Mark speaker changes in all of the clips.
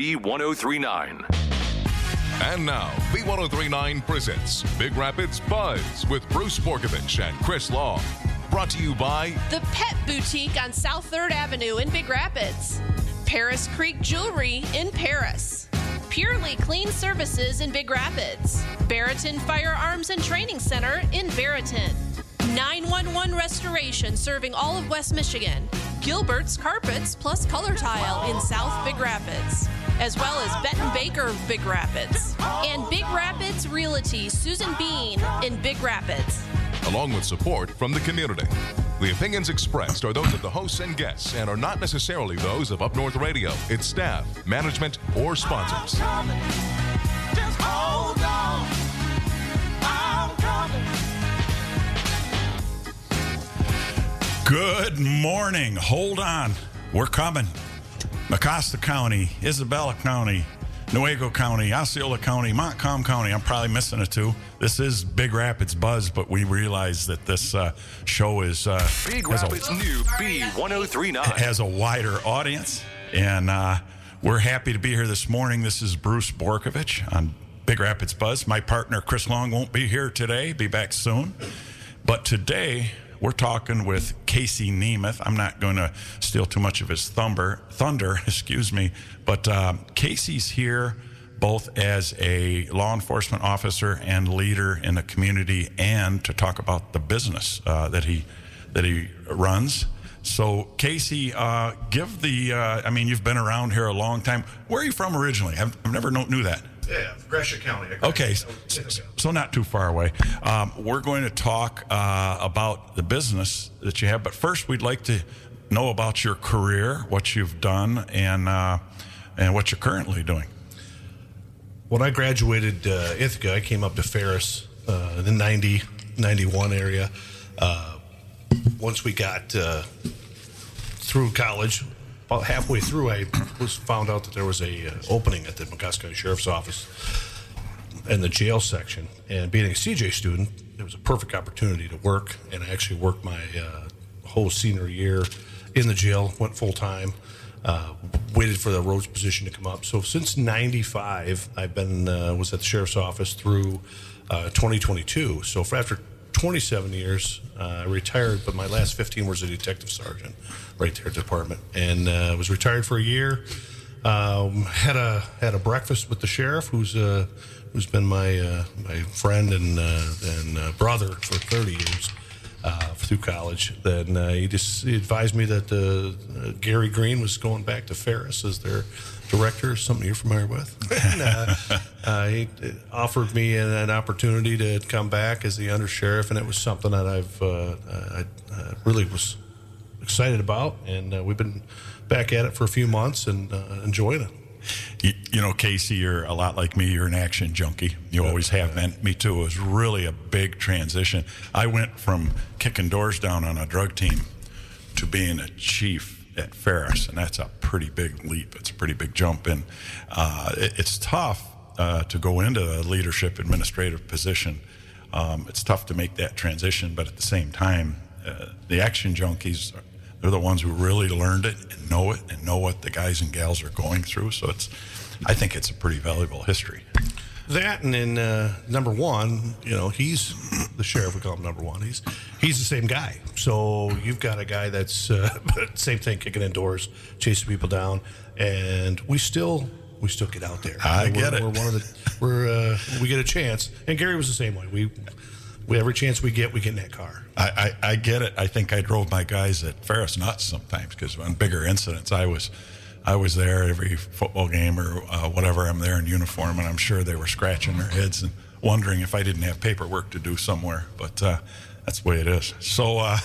Speaker 1: B1039.
Speaker 2: And now, B1039 presents Big Rapids Buzz with Bruce Borkovich and Chris Long. Brought to you by
Speaker 3: The Pet Boutique on South 3rd Avenue in Big Rapids, Paris Creek Jewelry in Paris, Purely Clean Services in Big Rapids, Barrington Firearms and Training Center in Barrington, 911 Restoration serving all of West Michigan, Gilbert's Carpets plus Color Tile in South Big Rapids, as well as Benton Baker of Big Rapids, and Big Rapids Realty Susan Bean in Big Rapids.
Speaker 2: along with support from the community. The opinions expressed are those of the hosts and guests and are not necessarily those of Up North Radio, its staff, management, or sponsors.
Speaker 4: Just hold on. I'm coming.
Speaker 5: Good morning. Hold on. We're coming. Mecosta County, Isabella County, Newaygo County, Osceola County, Montcalm County. I'm probably missing a two. This is Big Rapids Buzz, but we realize that this uh, show is uh,
Speaker 1: Big Rapids
Speaker 5: a,
Speaker 1: new B1039.
Speaker 5: has a wider audience, and uh, we're happy to be here this morning. This is Bruce Borkovich on Big Rapids Buzz. My partner Chris Long won't be here today. Be back soon, but today we're talking with Casey Nemeth. I'm not going to steal too much of his thunder, thunder, excuse me, but um, Casey's here both as a law enforcement officer and leader in the community, and to talk about the business uh, that he that he runs. So, Casey, uh, give the. Uh, I mean, you've been around here a long time. Where are you from originally? I've, I've never know, knew that.
Speaker 6: Yeah, Gratiot County.
Speaker 5: Okay, so, not too far away. Um, we're going to talk uh, about the business that you have, but first, we'd like to know about your career, what you've done, and uh, and what you're currently doing.
Speaker 6: When I graduated uh, Ithaca, I came up to Ferris uh, in the 90, 91 area. Uh, once we got uh, through college, about halfway through, I was found out that there was a uh, opening at the County Sheriff's Office in the jail section. And being a CJ student, it was a perfect opportunity to work. And I actually worked my uh, whole senior year in the jail, went full time, uh, waited for the roads position to come up. So since '95, I've been uh, was at the sheriff's office through uh, 2022. So for after 27 years, uh, retired, but my last 15 was a detective sergeant right there at the department, and uh, was retired for a year. Um, had a had a breakfast with the sheriff, who's uh, who's been my uh, my friend and uh, and uh, brother for 30 years through college. Then he just he advised me that Gary Green was going back to Ferris as their director, something you're familiar with. and, uh, uh, he offered me an, an opportunity to come back as the undersheriff, and it was something that I've uh, I, I really was excited about, and uh, we've been back at it for a few months and uh, enjoying it.
Speaker 5: You, you know, Casey, you're a lot like me. You're an action junkie. You always have been. Me too. It was really a big transition. I went from kicking doors down on a drug team to being a chief at Ferris, and that's a pretty big leap. It's a pretty big jump, and uh, it, it's tough uh, to go into a leadership administrative position. Um, it's tough to make that transition, but at the same time, uh, the action junkies they're the ones who really learned it and know it and know what the guys and gals are going through. So it's, I think it's a pretty valuable history.
Speaker 6: That and then uh, number one, you know, he's the sheriff. We call him number one. He's he's the same guy. So you've got a guy that's uh, same thing, kicking in doors, chasing people down, and we still we still get out there.
Speaker 5: I
Speaker 6: we're,
Speaker 5: get it.
Speaker 6: We're one of the we're uh, we get a chance, and Gary was the same way. We we every chance we get, we get in that car.
Speaker 5: I, I, I get it. I think I drove my guys at Ferris nuts sometimes because on bigger incidents, I was, I was there every football game or uh, whatever. I'm there in uniform, and I'm sure they were scratching their heads and wondering if I didn't have paperwork to do somewhere. But uh, that's the way it is. So, uh,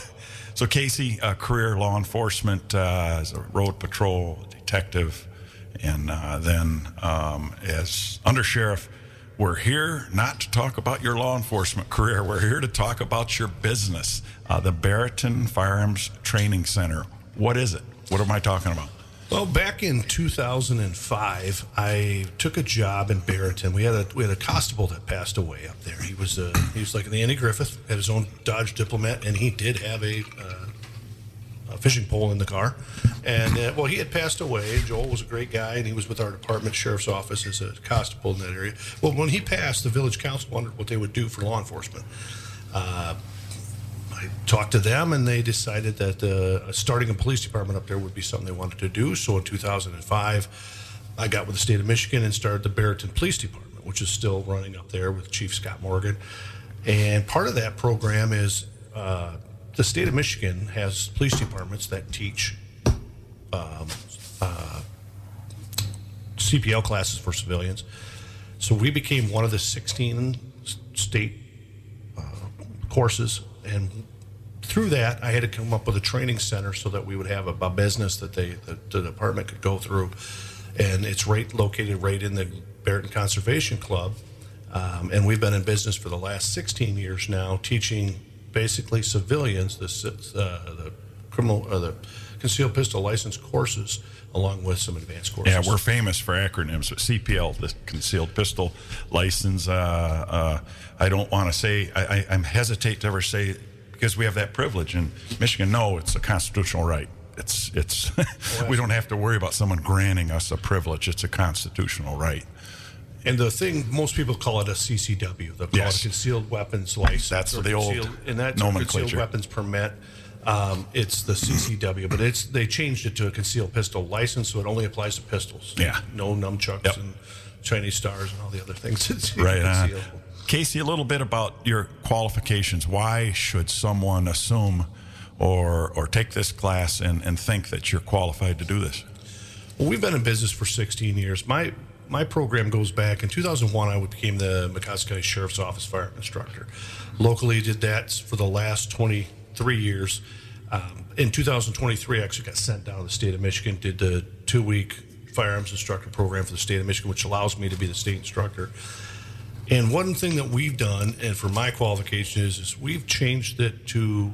Speaker 5: so Casey, uh, career law enforcement uh, as a road patrol detective, and uh, then um, as undersheriff. We're here not to talk about your law enforcement career. We're here to talk about your business, the Barrington Firearms Training Center. What is it? What am I talking about?
Speaker 6: Well, back in 2005, I took a job in Barrington. We had a we had a constable that passed away up there. He was uh, he was like an Andy Griffith, had his own Dodge Diplomat, and he did have a uh, a fishing pole in the car. And uh, well, he had passed away. Joel was a great guy, and he was with our department sheriff's office as a constable in that area. Well, when he passed, the village council wondered what they would do for law enforcement. Uh, I talked to them, and they decided that uh, starting a police department up there would be something they wanted to do. So in 2005, I got with the state of Michigan and started the Barrington Police Department, which is still running up there with Chief Scott Morgan. And part of that program is uh, the state of Michigan has police departments that teach um, uh, CPL classes for civilians. So we became one of the 16 state uh, courses, and through that, I had to come up with a training center so that we would have a, a business that they that the department could go through, and it's right located right in the Barrington Conservation Club, um, and we've been in business for the last 16 years now, teaching basically civilians the uh, the criminal or the concealed pistol license courses along with some advanced courses.
Speaker 5: Yeah, we're famous for acronyms. But CPL, the concealed pistol license. Uh, uh, I don't want to say. I, I, I'm hesitate to ever say because we have that privilege in Michigan. No, it's a constitutional right. It's it's. we don't have to worry about someone granting us a privilege. It's a constitutional right.
Speaker 6: And the thing, most people call it a CCW. They call
Speaker 5: Yes.
Speaker 6: it a concealed weapons license.
Speaker 5: That's the old
Speaker 6: and that's concealed weapons permit. Um, it's the CCW, but it's they changed it to a concealed pistol license, so it only applies to pistols.
Speaker 5: Yeah.
Speaker 6: no nunchucks
Speaker 5: Yep.
Speaker 6: and Chinese stars and all the other things. It's
Speaker 5: Right. Casey, a little bit about your qualifications. Why should someone assume or or take this class and, and think that you're qualified to do this?
Speaker 6: Well, we've been in business for 16 years. My my program goes back in 2001. I became the Mecosta County Sheriff's Office fire instructor. Locally, did that for the last 23 years. Um, in 2023, I actually got sent down to the state of Michigan. Did the two week firearms instructor program for the state of Michigan, which allows me to be the state instructor. And one thing that we've done, and for my qualification is, is we've changed it to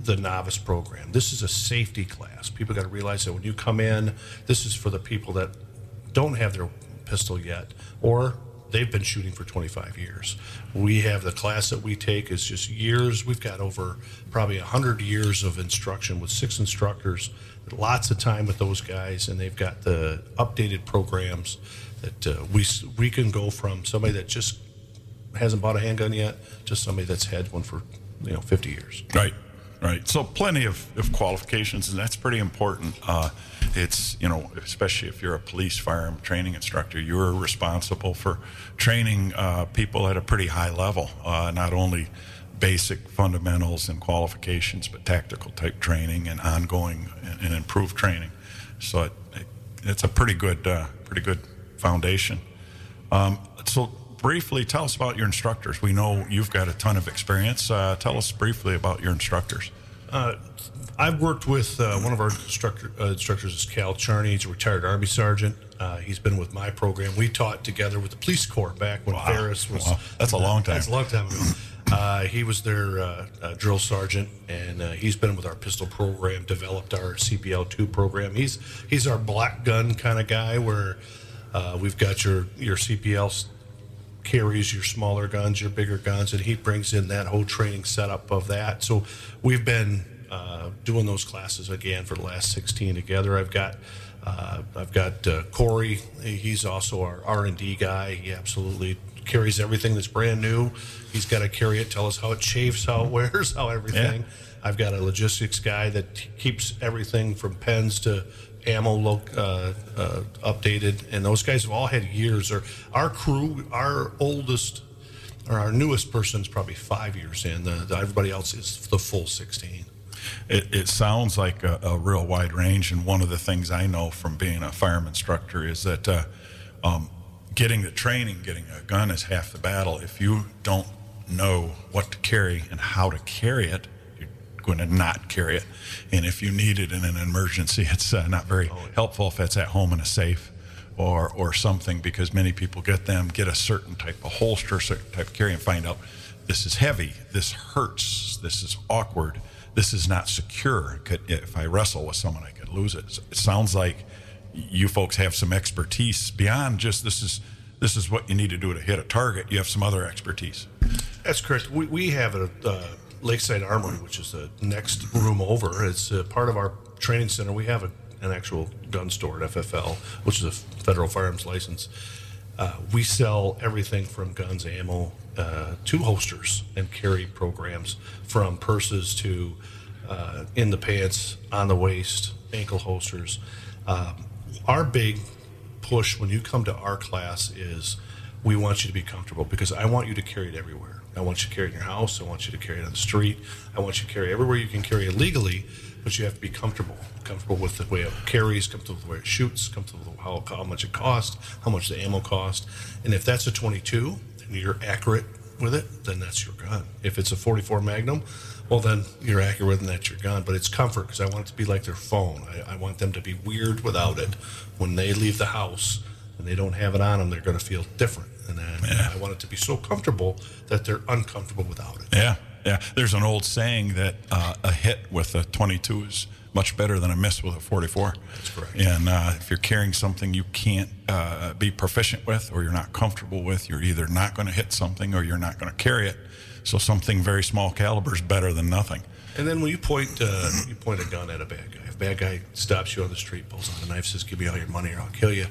Speaker 6: the novice program. This is a safety class. People got to realize that when you come in, this is for the people that don't have their pistol yet, or they've been shooting for 25 years. We have the class that we take is just years. We've got over probably 100 years of instruction with six instructors, lots of time with those guys, and they've got the updated programs that uh, we we can go from somebody that just hasn't bought a handgun yet to somebody that's had one for you know 50 years.
Speaker 5: Right, right. So plenty of, of qualifications, and that's pretty important. Uh, it's you know, especially if you're a police firearm training instructor, you're responsible for training uh, people at a pretty high level, uh, not only basic fundamentals and qualifications, but tactical type training and ongoing and, improved training. So it, it, it's a pretty good, uh, pretty good foundation. Um, so, briefly, tell us about your instructors. We know you've got a ton of experience. Uh, tell us briefly about your instructors.
Speaker 6: Uh, I've worked with uh, one of our instructor, uh, instructors is Cal Charney. He's a retired Army sergeant. Uh, he's been with my program. We taught together with the police corps back when
Speaker 5: Wow.
Speaker 6: Ferris was.
Speaker 5: Wow. That's a long time.
Speaker 6: That's a long time ago. Uh, he was their uh, uh, drill sergeant, and uh, he's been with our pistol program. Developed our CPL two program. He's he's our black gun kind of guy, where uh, we've got your your CPL carries your smaller guns, your bigger guns, and he brings in that whole training setup of that. So we've been uh, doing those classes again for the last 16 together. I've got uh, I've got uh, Corey. He's also our R and D guy. He absolutely carries everything that's brand new. He's got to carry it, tell us how it chafes, how it wears, how everything. I've got a logistics guy that keeps everything from pens to ammo lo- uh, uh, updated, and those guys have all had years. Or our crew, our oldest or our newest person is probably five years in. The, the- everybody else is the full sixteen.
Speaker 5: It, it sounds like a, a real wide range, and one of the things I know from being a fireman instructor is that uh, um, getting the training, getting a gun is half the battle. If you don't know what to carry and how to carry it, going to not carry it. And if you need it in an emergency, it's uh, not very helpful if it's at home in a safe or or something because many people get them, get a certain type of holster, certain type of carry, and find out this is heavy, this hurts, this is awkward, this is not secure. Could, if I wrestle with someone, I could lose it. So it sounds like you folks have some expertise beyond just this is this is what you need to do to hit a target. You have some other expertise.
Speaker 6: That's correct. We, we have a uh, Lakeside Armory, which is the next room over. It's uh, part of our training center. We have a, an actual gun store at FFL, which is a federal firearms license. Uh, we sell everything from guns, ammo, uh, to holsters and carry programs, from purses to uh, in the pants, on the waist, ankle holsters. Um, our big push when you come to our class is we want you to be comfortable because I want you to carry it everywhere. I want you to carry it in your house. I want you to carry it on the street. I want you to carry everywhere you can carry it legally, but you have to be comfortable. Comfortable with the way it carries, comfortable with the way it shoots, comfortable with how, how much it costs, how much the ammo costs. And if that's a 22 and you're accurate with it, then that's your gun. If it's a 44 Magnum, well, then you're accurate with it and that's your gun. But it's comfort because I want it to be like their phone. I, I want them to be weird without it. When they leave the house and they don't have it on them, they're going to feel different. And then
Speaker 5: Yeah.
Speaker 6: I want it to be so comfortable that they're uncomfortable without it.
Speaker 5: Yeah, yeah. There's an old saying that uh, a hit with a 22 is much better than a miss with a 44.
Speaker 6: That's correct.
Speaker 5: And uh, if you're carrying something you can't uh, be proficient with or you're not comfortable with, you're either not going to hit something or you're not going to carry it. So something very small caliber is better than nothing.
Speaker 6: And then when you point uh, you point a gun at a bad guy, if a bad guy stops you on the street, pulls out a knife, says, "Give me all your money or I'll kill you,"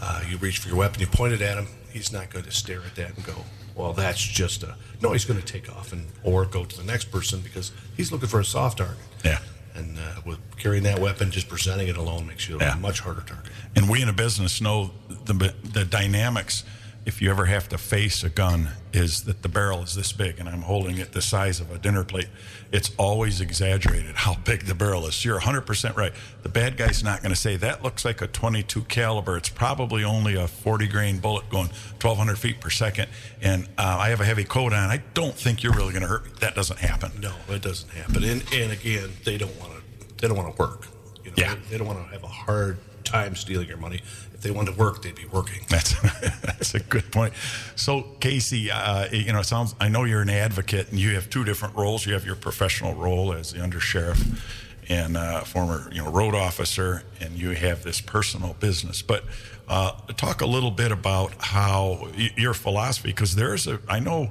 Speaker 6: uh, you reach for your weapon, you point it at him. He's not going to stare at that and go, "Well, that's just a." No, he's going to take off and or go to the next person because he's looking for a soft target.
Speaker 5: Yeah.
Speaker 6: And uh, with carrying that weapon, just presenting it alone makes you a much harder target.
Speaker 5: And we in a business know the the dynamics. If you ever have to face a gun, is that the barrel is this big, and I'm holding it the size of a dinner plate. It's always exaggerated how big the barrel is. You're 100% right. The bad guy's not going to say that looks like a 22 caliber. It's probably only a 40 grain bullet going 1,200 feet per second, and uh, I have a heavy coat on. I don't think you're really going to hurt me. That doesn't happen.
Speaker 6: No, it doesn't happen. And and again, they don't want to. They don't want to work. You know,
Speaker 5: Yeah.
Speaker 6: They, they don't want to have a hard time stealing your money. They wanted to work, they'd be working.
Speaker 5: That's that's a good point. So Casey, uh, you know, it sounds. I know you're an advocate, and you have two different roles. You have your professional role as the undersheriff and uh, former, you know, road officer, and you have this personal business. But uh, talk a little bit about how your philosophy, because there's a. I know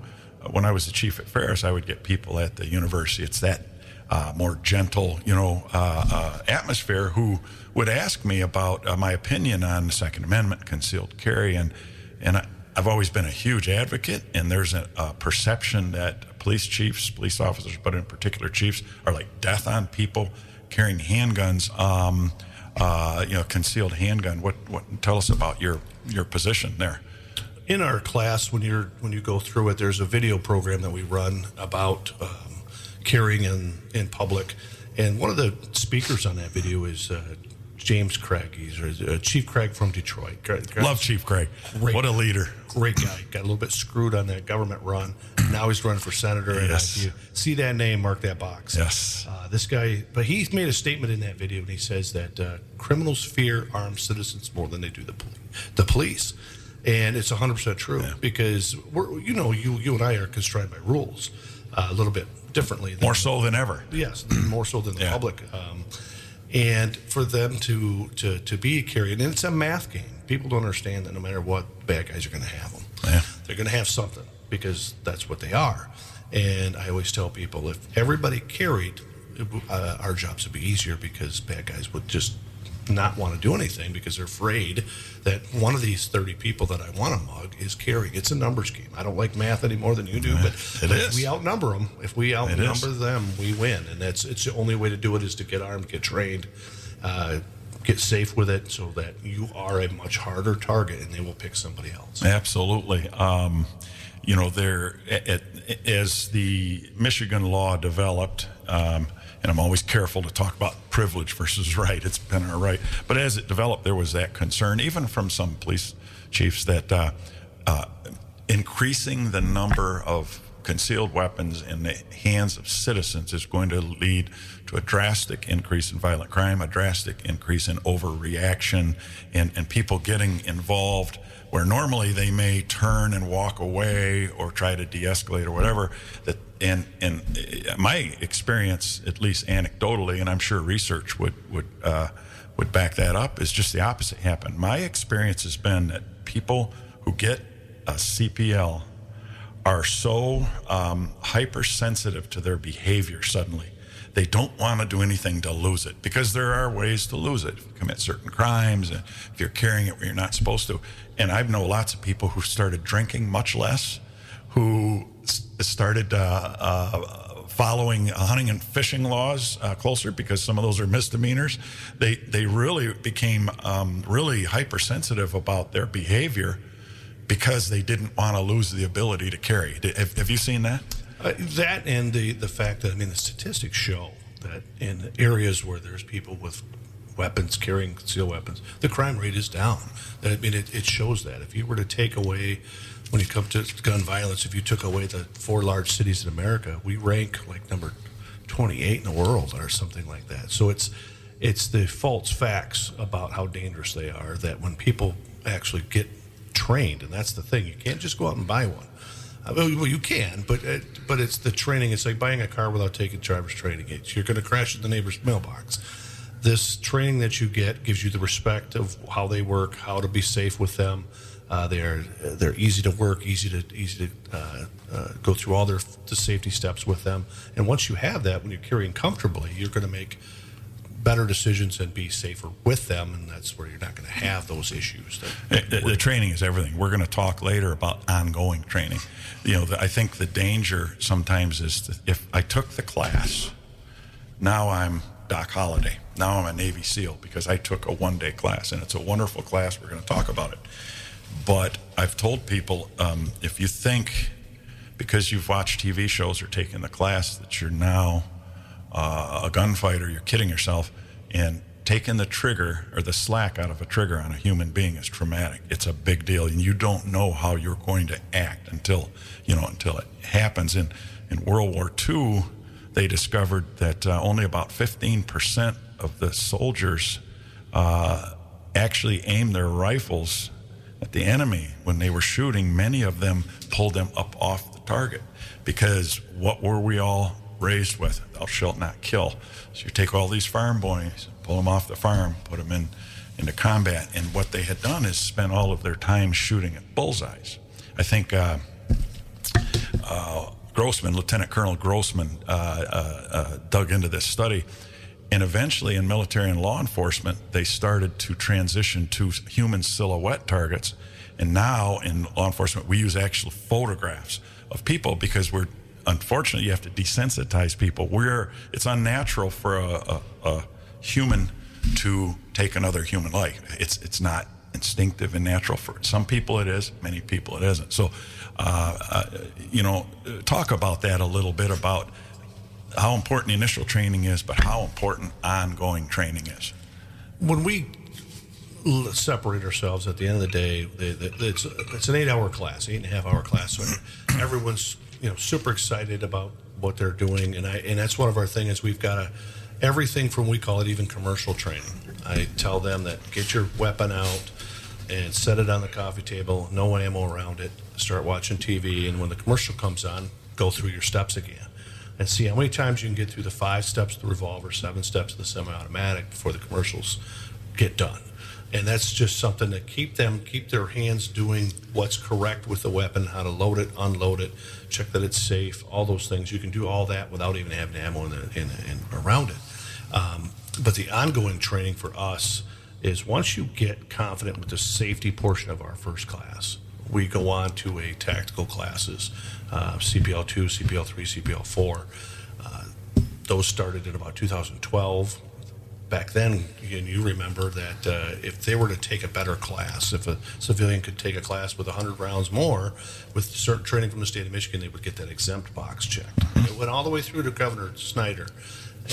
Speaker 5: when I was the chief at Ferris, I would get people at the university. It's that uh, more gentle, you know, uh, uh, atmosphere who would ask me about uh, my opinion on the Second Amendment, concealed carry, and and I, I've always been a huge advocate. And there's a, a perception that police chiefs, police officers, but in particular chiefs, are like death on people carrying handguns. Um, uh, you know, concealed handgun. What what? Tell us about your your position there.
Speaker 6: in our class when you're when you go through it there's a video program that we run about um, carrying in in public and one of the speakers on that video is uh, James Craig he's uh, Chief Craig from Detroit Craig- Craig-
Speaker 5: Love Chief Craig.
Speaker 6: Great.
Speaker 5: What a leader.
Speaker 6: great guy got a little bit screwed on that government run now he's running for senator and
Speaker 5: Yes.
Speaker 6: if you see that name mark that box
Speaker 5: Yes.
Speaker 6: uh, this guy, but he made a statement in that video, and he says that uh, criminals fear armed citizens more than they do the pol- the police, and it's 100 percent true because we're, you know, you you and I are constrained by rules uh, a little bit differently. Than,
Speaker 5: More so than ever.
Speaker 6: yes, more so than the
Speaker 5: Yeah.
Speaker 6: public. Um, and for them to to to be carried, and it's a math game. People don't understand that no matter what, bad guys are going to have them.
Speaker 5: Yeah.
Speaker 6: They're going to have something because that's what they are. And I always tell people if everybody carried, uh, our jobs would be easier because bad guys would just not want to do anything because they're afraid that one of these 30 people that I want to mug is carrying. It's a numbers game. I don't like math any more than you do, but
Speaker 5: It
Speaker 6: if
Speaker 5: is.
Speaker 6: we outnumber them. If we outnumber them, we win. And that's it's the only way to do it is to get armed, get trained, uh, get safe with it so that you are a much harder target and they will pick somebody else.
Speaker 5: Absolutely. Um, you know, there as the Michigan law developed, um, and I'm always careful to talk about privilege versus right. It's been our right, but as it developed, there was that concern, even from some police chiefs, that uh, uh, increasing the number of concealed weapons in the hands of citizens is going to lead to a drastic increase in violent crime, a drastic increase in overreaction, and, and people getting involved where normally they may turn and walk away or try to de-escalate or whatever. That and and uh, my experience, at least anecdotally, and I'm sure research would would uh, would back that up, is just the opposite happened. My experience has been that people who get a CPL are so um, hypersensitive to their behavior suddenly. They don't want to do anything to lose it because there are ways to lose it. If you commit certain crimes, and if you're carrying it where you're not supposed to. And I've known lots of people who started drinking much less, who started uh, uh, following hunting and fishing laws uh, closer because some of those are misdemeanors. They they really became um, really hypersensitive about their behavior because they didn't want to lose the ability to carry. Have, have you seen that?
Speaker 6: Uh, that and the, the fact that, I mean, the statistics show that in areas where there's people with weapons, carrying concealed weapons, the crime rate is down. I mean, it, it shows that. If you were to take away, when you come to gun violence, if you took away the four large cities in America, we rank like number 28 in the world or something like that. So it's, it's the false facts about how dangerous they are that when people actually get trained, and that's the thing, you can't just go out and buy one. Uh, Well, you can, but it, but it's the training. It's like buying a car without taking driver's training. It's, you're going to crash at the neighbor's mailbox. This training that you get gives you the respect of how they work, how to be safe with them. Uh, they're they're easy to work, easy to easy to uh, uh, go through all their the safety steps with them. And once you have that, when you're carrying comfortably, you're going to make better decisions and be safer with them, and that's where you're not going to have those issues.
Speaker 5: The, the training is everything. We're going to talk later about ongoing training. You know, the, I think the danger sometimes is if I took the class, now I'm Doc Holliday. Now I'm a Navy SEAL because I took a one day class, and it's a wonderful class. We're going to talk about it. But I've told people um, if you think because you've watched TV shows or taken the class that you're now uh, a gunfighter, you're kidding yourself. And taking the trigger or the slack out of a trigger on a human being is traumatic. It's a big deal, and you don't know how you're going to act until you know until it happens. In in World War II, they discovered that uh, only about 15% of the soldiers uh, actually aimed their rifles at the enemy when they were shooting. Many of them pulled them up off the target because what were we all raised with? Thou shalt not kill. So you take all these farm boys, pull them off the farm, put them in into combat, and what they had done is spent all of their time shooting at bullseyes. I think. Uh, uh, Grossman, Lieutenant Colonel Grossman, uh, uh, uh, dug into this study. And eventually, in military and law enforcement, they started to transition to human silhouette targets. And now, in law enforcement, we use actual photographs of people because we're, unfortunately, you have to desensitize people. We're, it's unnatural for a, a, a human to take another human life. It's, it's not instinctive and natural for some people it is many people it isn't so uh, uh, you know talk about that a little bit about how important initial training is but how important ongoing training is
Speaker 6: when we separate ourselves at the end of the day, it's it's an eight-hour class, eight and a half hour class. So everyone's you know super excited about what they're doing, and I and that's one of our things is we've got a everything from we call it even commercial training. I tell them that get your weapon out and set it on the coffee table, no ammo around it. Start watching TV, and when the commercial comes on, go through your steps again and see how many times you can get through the five steps of the revolver, seven steps of the semi-automatic before the commercials get done. And that's just something to keep them, keep their hands doing what's correct with the weapon, how to load it, unload it, check that it's safe, all those things. You can do all that without even having ammo in, the, in, in around it. Um, but the ongoing training for us is once you get confident with the safety portion of our first class, we go on to a tactical classes, uh, CPL 2, CPL 3, CPL 4. Uh, those started in about 2012. Back then, and you remember that uh, if they were to take a better class, if a civilian could take a class with 100 rounds more, with certain training from the state of Michigan, they would get that exempt box checked. It went all the way through to Governor Snyder,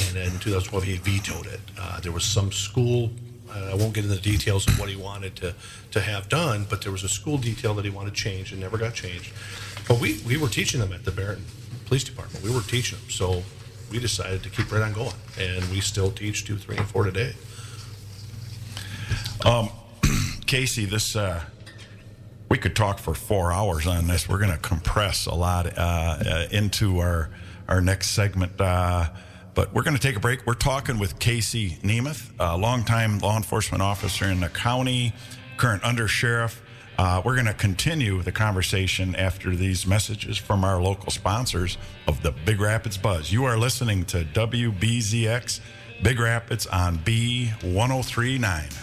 Speaker 6: and in 2012 he vetoed it. Uh, there was some school uh, I won't get into the details of what he wanted to, to have done, but there was a school detail that he wanted changed and never got changed. But we, we were teaching them at the Barrington Police Department. We were teaching them. So we decided to keep right on going. And we still teach two, three, and four today.
Speaker 5: casey this uh, we could talk for four hours on this we're going to compress a lot uh, uh, into our our next segment uh, but we're going to take a break. We're talking with Casey Nemeth, a longtime law enforcement officer in the county, current undersheriff. Uh, we're going to continue the conversation after these messages from our local sponsors of the Big Rapids Buzz. You are listening to WBZX Big Rapids on B1039.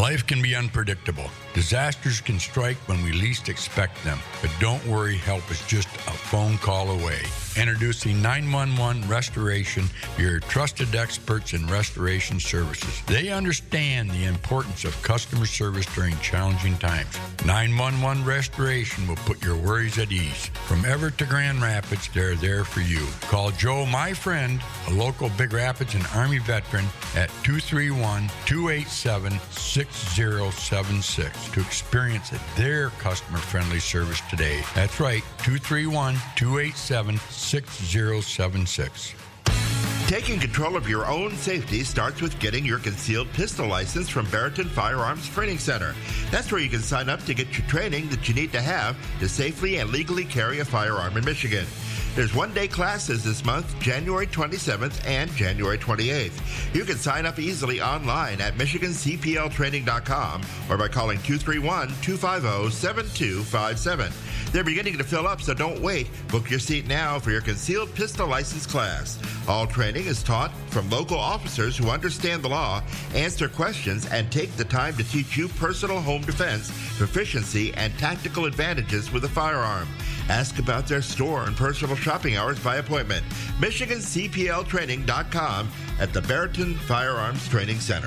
Speaker 1: Life can be unpredictable. Disasters can strike when we least expect them. But don't worry, help is just a phone call away. Introducing 911 Restoration, your trusted experts in restoration services. They understand the importance of customer service during challenging times. 911 Restoration will put your worries at ease. From Evart to Grand Rapids, they're there for you. Call Joe, my friend, a local Big Rapids and Army veteran, at 231 287 6076 to experience their customer friendly service today. That's right, 231 287 6076.
Speaker 7: Taking control of your own safety starts with getting your concealed pistol license from Barrington Firearms Training Center. That's where you can sign up to get your training that you need to have to safely and legally carry a firearm in Michigan. There's one day classes this month, January 27th and January 28th. You can sign up easily online at MichiganCPLTraining.com or by calling 231 250 7257. They're beginning to fill up, so don't wait. Book your seat now for your concealed pistol license class. All training is taught from local officers who understand the law, answer questions, and take the time to teach you personal home defense, proficiency, and tactical advantages with a firearm. Ask about their store and personal shopping hours by appointment. MichiganCPLTraining.com at the Barrington Firearms Training Center.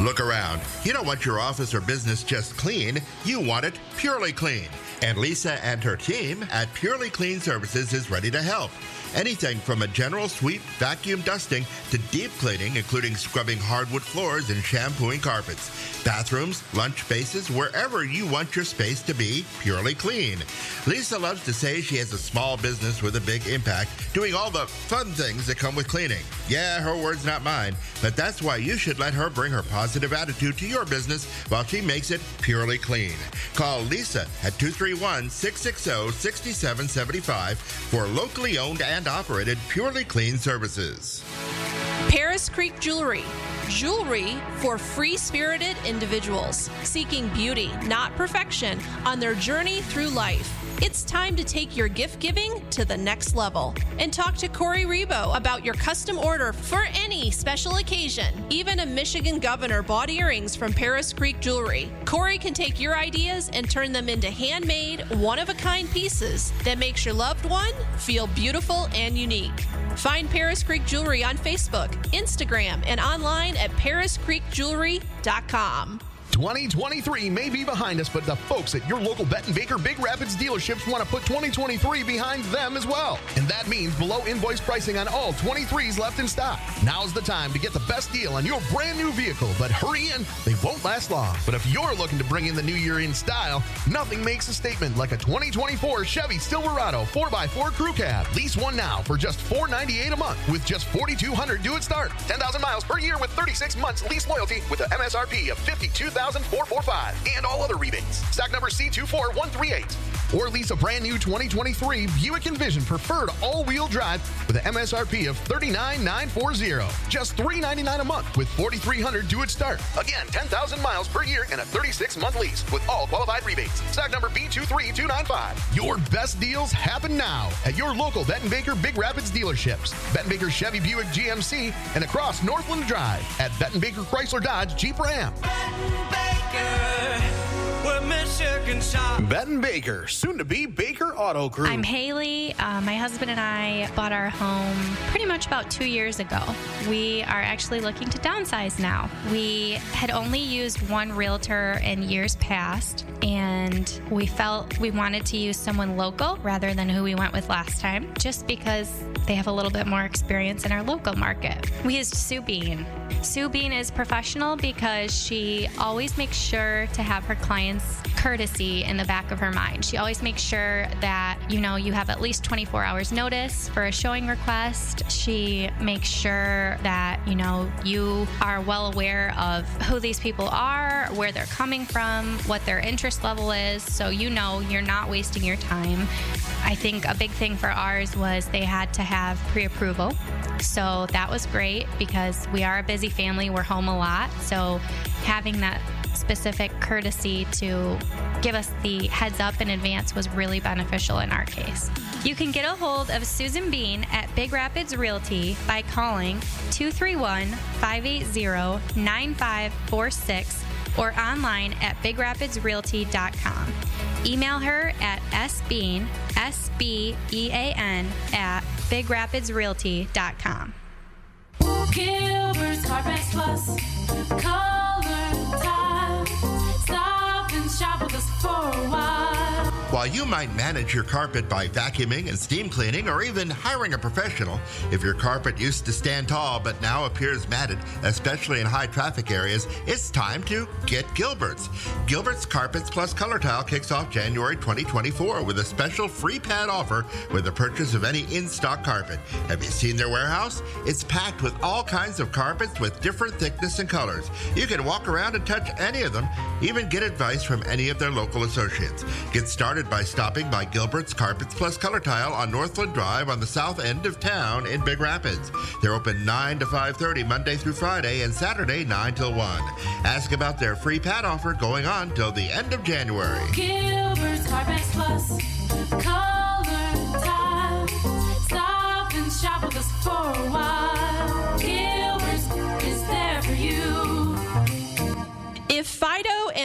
Speaker 7: Look around. You don't want your office or business just clean, you want it purely clean. And Lisa and her team at Purely Clean Services is ready to help. Anything from a general sweep, vacuum dusting, to deep cleaning, including scrubbing hardwood floors and shampooing carpets. Bathrooms, lunch spaces, wherever you want your space to be purely clean. Lisa loves to say she has a small business with a big impact, doing all the fun things that come with cleaning. Yeah, her words, not mine, but that's why you should let her bring her positive attitude to your business while she makes it purely clean. Call Lisa at 231 660 6775 for locally owned and operated purely clean services.
Speaker 3: Paris Creek Jewelry. Jewelry for free spirited individuals seeking beauty, not perfection, on their journey through life. It's time to take your gift giving to the next level and talk to Corey Rebo about your custom order for any special occasion. Even a Michigan governor bought earrings from Paris Creek Jewelry. Corey can take your ideas and turn them into handmade, one of a kind pieces that makes your loved one feel beautiful and unique. Find Paris Creek Jewelry on Facebook, Instagram, and online at pariscreekjewelry.com.
Speaker 8: 2023 may be behind us, but the folks at your local Benton Baker Big Rapids dealerships want to put 2023 behind them as well. And that means below invoice pricing on all 23s left in stock. Now's the time to get the best deal on your brand new vehicle, but hurry in, they won't last long. But if you're looking to bring in the new year in style, nothing makes a statement like a 2024 Chevy Silverado 4x4 Crew Cab. Lease one now for just 498 a month with just 4200 due at start. 10,000 miles per year with 36 months lease loyalty with an MSRP of 52000 445 and all other rebates. Stock number C24138. Or lease a brand new 2023 Buick Envision Preferred all-wheel drive with an MSRP of 39,940. Just 399 a month with 4300 due at start. Again, 10,000 miles per year and a 36-month lease with all qualified rebates. Stock number B23295. Your best deals happen now at your local Benton Baker Big Rapids dealerships. Benton Baker Chevy Buick GMC and across Northland Drive at Benton Baker Chrysler Dodge Jeep Ram. Benton Baker, soon to be Baker Auto Group.
Speaker 9: I'm Haley. Uh, my husband and I bought our home pretty much about two years ago. We are actually looking to downsize now. We had only used one realtor in years past, and we felt we wanted to use someone local rather than who we went with last time, just because they have a little bit more experience in our local market. We used Sue Bean. Sue Bean is professional because she always makes sure to have her clients courtesy in the back of her mind. She always makes sure that, you know, you have at least 24 hours notice for a showing request. She makes sure that, you know, you are well aware of who these people are, where they're coming from, what their interest level is, so you know you're not wasting your time. I think a big thing for ours was they had to have pre approval. So that was great because we are a busy family, we're home a lot. So having that specific courtesy to give us the heads up in advance was really beneficial in our case. You can get a hold of Susan Bean at Big Rapids Realty by calling 231 580 9546 or online at bigrapidsrealty.com. Email her at sbean, S-B-E-A-N, at bigrapidsrealty.com.
Speaker 10: Gilbert's Carpets Plus, color Shop with us for a while.
Speaker 7: While you might manage your carpet by vacuuming and steam cleaning or even hiring a professional, if your carpet used to stand tall but now appears matted, especially in high traffic areas, it's time to get Gilbert's. Gilbert's Carpets Plus Color Tile kicks off January 2024 with a special free pad offer with the purchase of any in stock carpet. Have you seen their warehouse? It's packed with all kinds of carpets with different thickness and colors. You can walk around and touch any of them, even get advice from any of their local associates. Get started by stopping by Gilbert's Carpets Plus Color Tile on Northland Drive on the south end of town in Big Rapids. They're open 9 to 5:30 Monday through Friday and Saturday 9 till 1. Ask about their free pad offer going on till the end of January.
Speaker 10: Gilbert's Carpets Plus, Color Tile. Stop and shop with us for a while.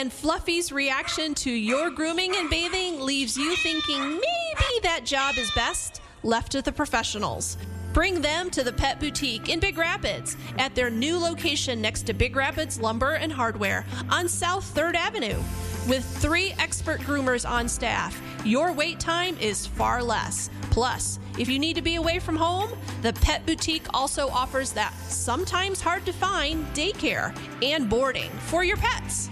Speaker 3: And Fluffy's reaction to your grooming and bathing leaves you thinking maybe that job is best left to the professionals, bring them to the Pet Boutique in Big Rapids at their new location next to Big Rapids Lumber and Hardware on South 3rd Avenue. With three expert groomers on staff, your wait time is far less. Plus, if you need to be away from home, the Pet Boutique also offers that sometimes hard to find daycare and boarding for your pets.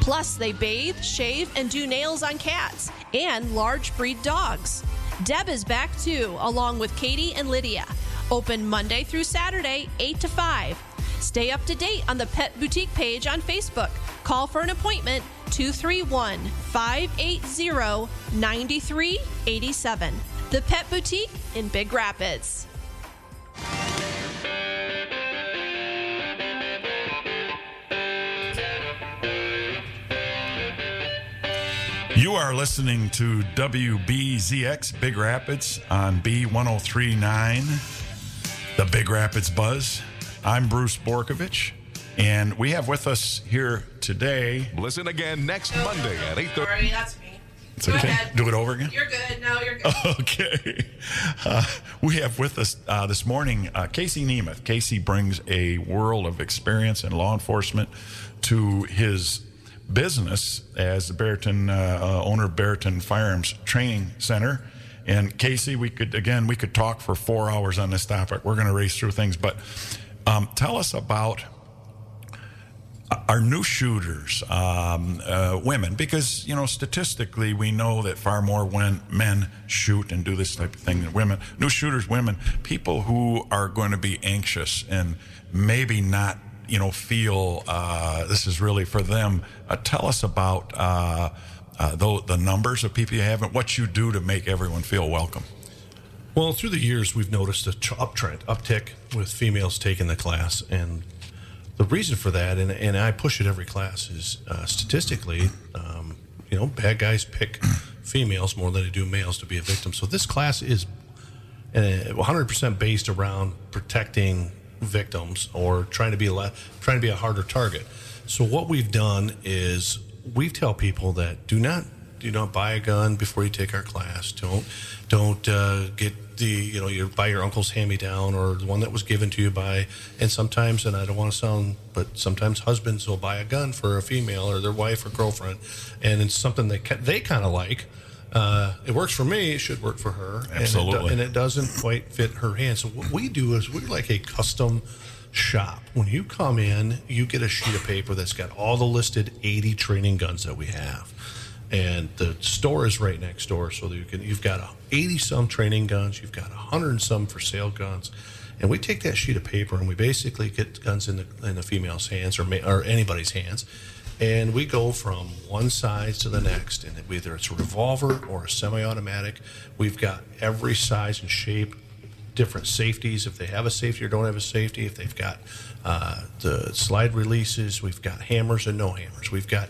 Speaker 3: Plus, they bathe, shave, and do nails on cats and large breed dogs. Deb is back too, along with Katie and Lydia. Open Monday through Saturday, 8 to 5. Stay up to date on the Pet Boutique page on Facebook. Call for an appointment 231 580 9387. The Pet Boutique in Big Rapids.
Speaker 5: You are listening to WBZX Big Rapids on B1039, the Big Rapids Buzz. I'm Bruce Borkovich, and we have with us here today.
Speaker 2: Listen again next Monday at 8:30.
Speaker 3: Sorry, that's me.
Speaker 5: It's
Speaker 3: Go
Speaker 5: okay.
Speaker 3: ahead.
Speaker 5: Do it over again.
Speaker 3: You're good. No, you're good.
Speaker 5: Okay. Uh, we have with us uh, this morning uh, Casey Nemeth. Casey brings a world of experience in law enforcement to his business as the Barrington uh, uh, owner of Barrington Firearms Training Center. And Casey, we could again we could talk for four hours on this topic. We're going to race through things, but um, tell us about our new shooters, um, uh, women, because you know statistically we know that far more when men shoot and do this type of thing than women. New shooters, women, people who are going to be anxious and maybe not, you know, feel uh, this is really for them. Uh, tell us about uh, uh, the, the numbers of people you have and what you do to make everyone feel welcome.
Speaker 6: Well, through the years, we've noticed a tr- uptrend, uptick with females taking the class, and the reason for that, and, and I push it every class, is uh, statistically, um, you know, bad guys pick females more than they do males to be a victim. So this class is uh, 100% based around protecting victims or trying to be a le- trying to be a harder target. So what we've done is we tell people that do not do not buy a gun before you take our class. Don't don't uh, get the you know you buy your uncle's hand me down or the one that was given to you by. And sometimes, and I don't want to sound, but sometimes husbands will buy a gun for a female or their wife or girlfriend, and it's something they ca- they kind of like. Uh, it works for me. It should work for her. And it do-
Speaker 5: Absolutely.
Speaker 6: and it doesn't quite fit her hands. So what we do is we're like a custom shop. When you come in, you get a sheet of paper that's got all the listed 80 training guns that we have. And the store is right next door, so that you can you've got 80 some training guns, you've got 100 and some for sale guns, and we take that sheet of paper and we basically get guns in the in the female's hands or ma- or anybody's hands, and we go from one size to the next, and whether it's a revolver or a semi-automatic, we've got every size and shape different safeties, if they have a safety or don't have a safety, if they've got uh, the slide releases, we've got hammers and no hammers. We've got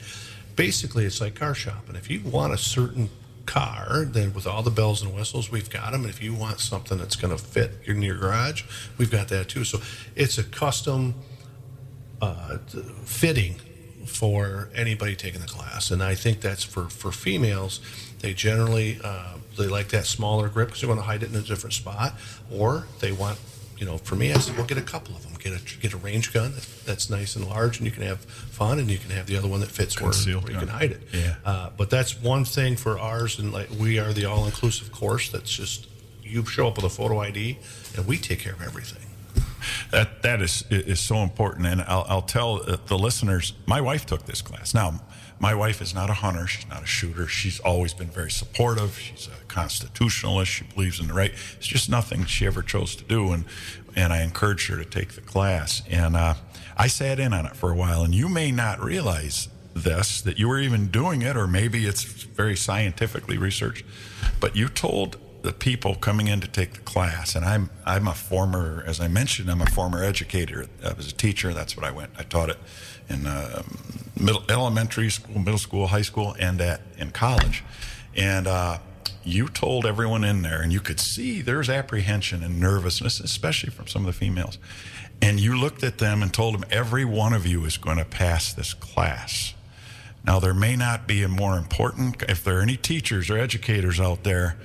Speaker 6: basically it's like car shopping. If you want a certain car, then with all the bells and whistles, we've got them. And if you want something that's going to fit in your garage, we've got that too. So it's a custom uh, fitting for anybody taking the class. And I think that's for, for females, they generally uh, they like that smaller grip because they want to hide it in a different spot, or they want, you know, for me, I said, well, get a couple of them. Get a get a range gun that's nice and large, and you can have fun, and you can have the other one that fits where,
Speaker 5: Concealed
Speaker 6: where you can hide it.
Speaker 5: Yeah.
Speaker 6: Uh, but that's one thing for ours, and like we are the all-inclusive course. That's just you show up with a photo ID, and we take care of everything.
Speaker 5: That that is is so important, and I'll, I'll tell uh, the listeners. My wife took this class. Now, my wife is not a hunter. She's not a shooter. She's always been very supportive. She's a constitutionalist. She believes in the right. It's just nothing she ever chose to do, and and I encouraged her to take the class. And uh, I sat in on it for a while. And you may not realize this that you were even doing it, or maybe it's very scientifically researched. But you told the people coming in to take the class, and I'm I'm a former, as I mentioned, I'm a former educator. I was a teacher. That's what I went. I taught it in uh, middle, elementary school, middle school, high school, and at in college. And uh, you told everyone in there, and you could see there's apprehension and nervousness, especially from some of the females. And you looked at them and told them, every one of you is going to pass this class. Now, there may not be a more important, if there are any teachers or educators out there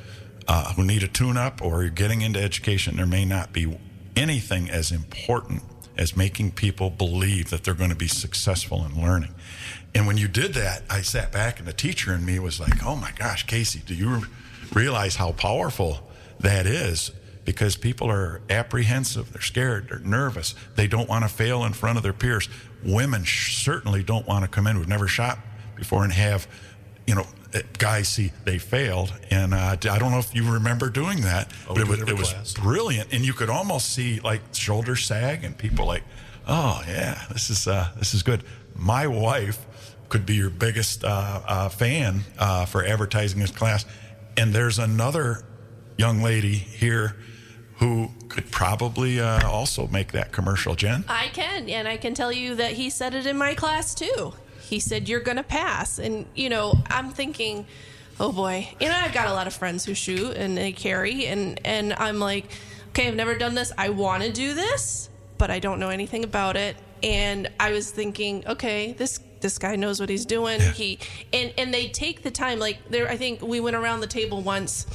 Speaker 5: uh, who need a tune up or you're getting into education, there may not be anything as important as making people believe that they're going to be successful in learning. And when you did that, I sat back and the teacher in me was like, oh my gosh, Casey, do you realize how powerful that is? Because people are apprehensive, they're scared, they're nervous, they don't want to fail in front of their peers. Women certainly don't want to come in who've never shot before and have, you know, guys see they failed. And uh, I don't know if you remember doing that,
Speaker 6: Oh,
Speaker 5: but it was, it was brilliant. And you could almost see like shoulders sag and people like, oh yeah, this is uh, this is good. My wife could be your biggest uh, uh, fan uh, for advertising this class, and there's another young lady here who could probably uh, also make that commercial. Jen,
Speaker 3: I can, and I can tell you that he said it in my class too. He said you're going to pass, and you know, I'm thinking, oh boy, you know, I've got a lot of friends who shoot and they carry, and and I'm like, okay, I've never done this. I want to do this, but I don't know anything about it. And I was thinking, okay, this this guy knows what he's doing. He and and they take the time. Like there, I think we went around the table once,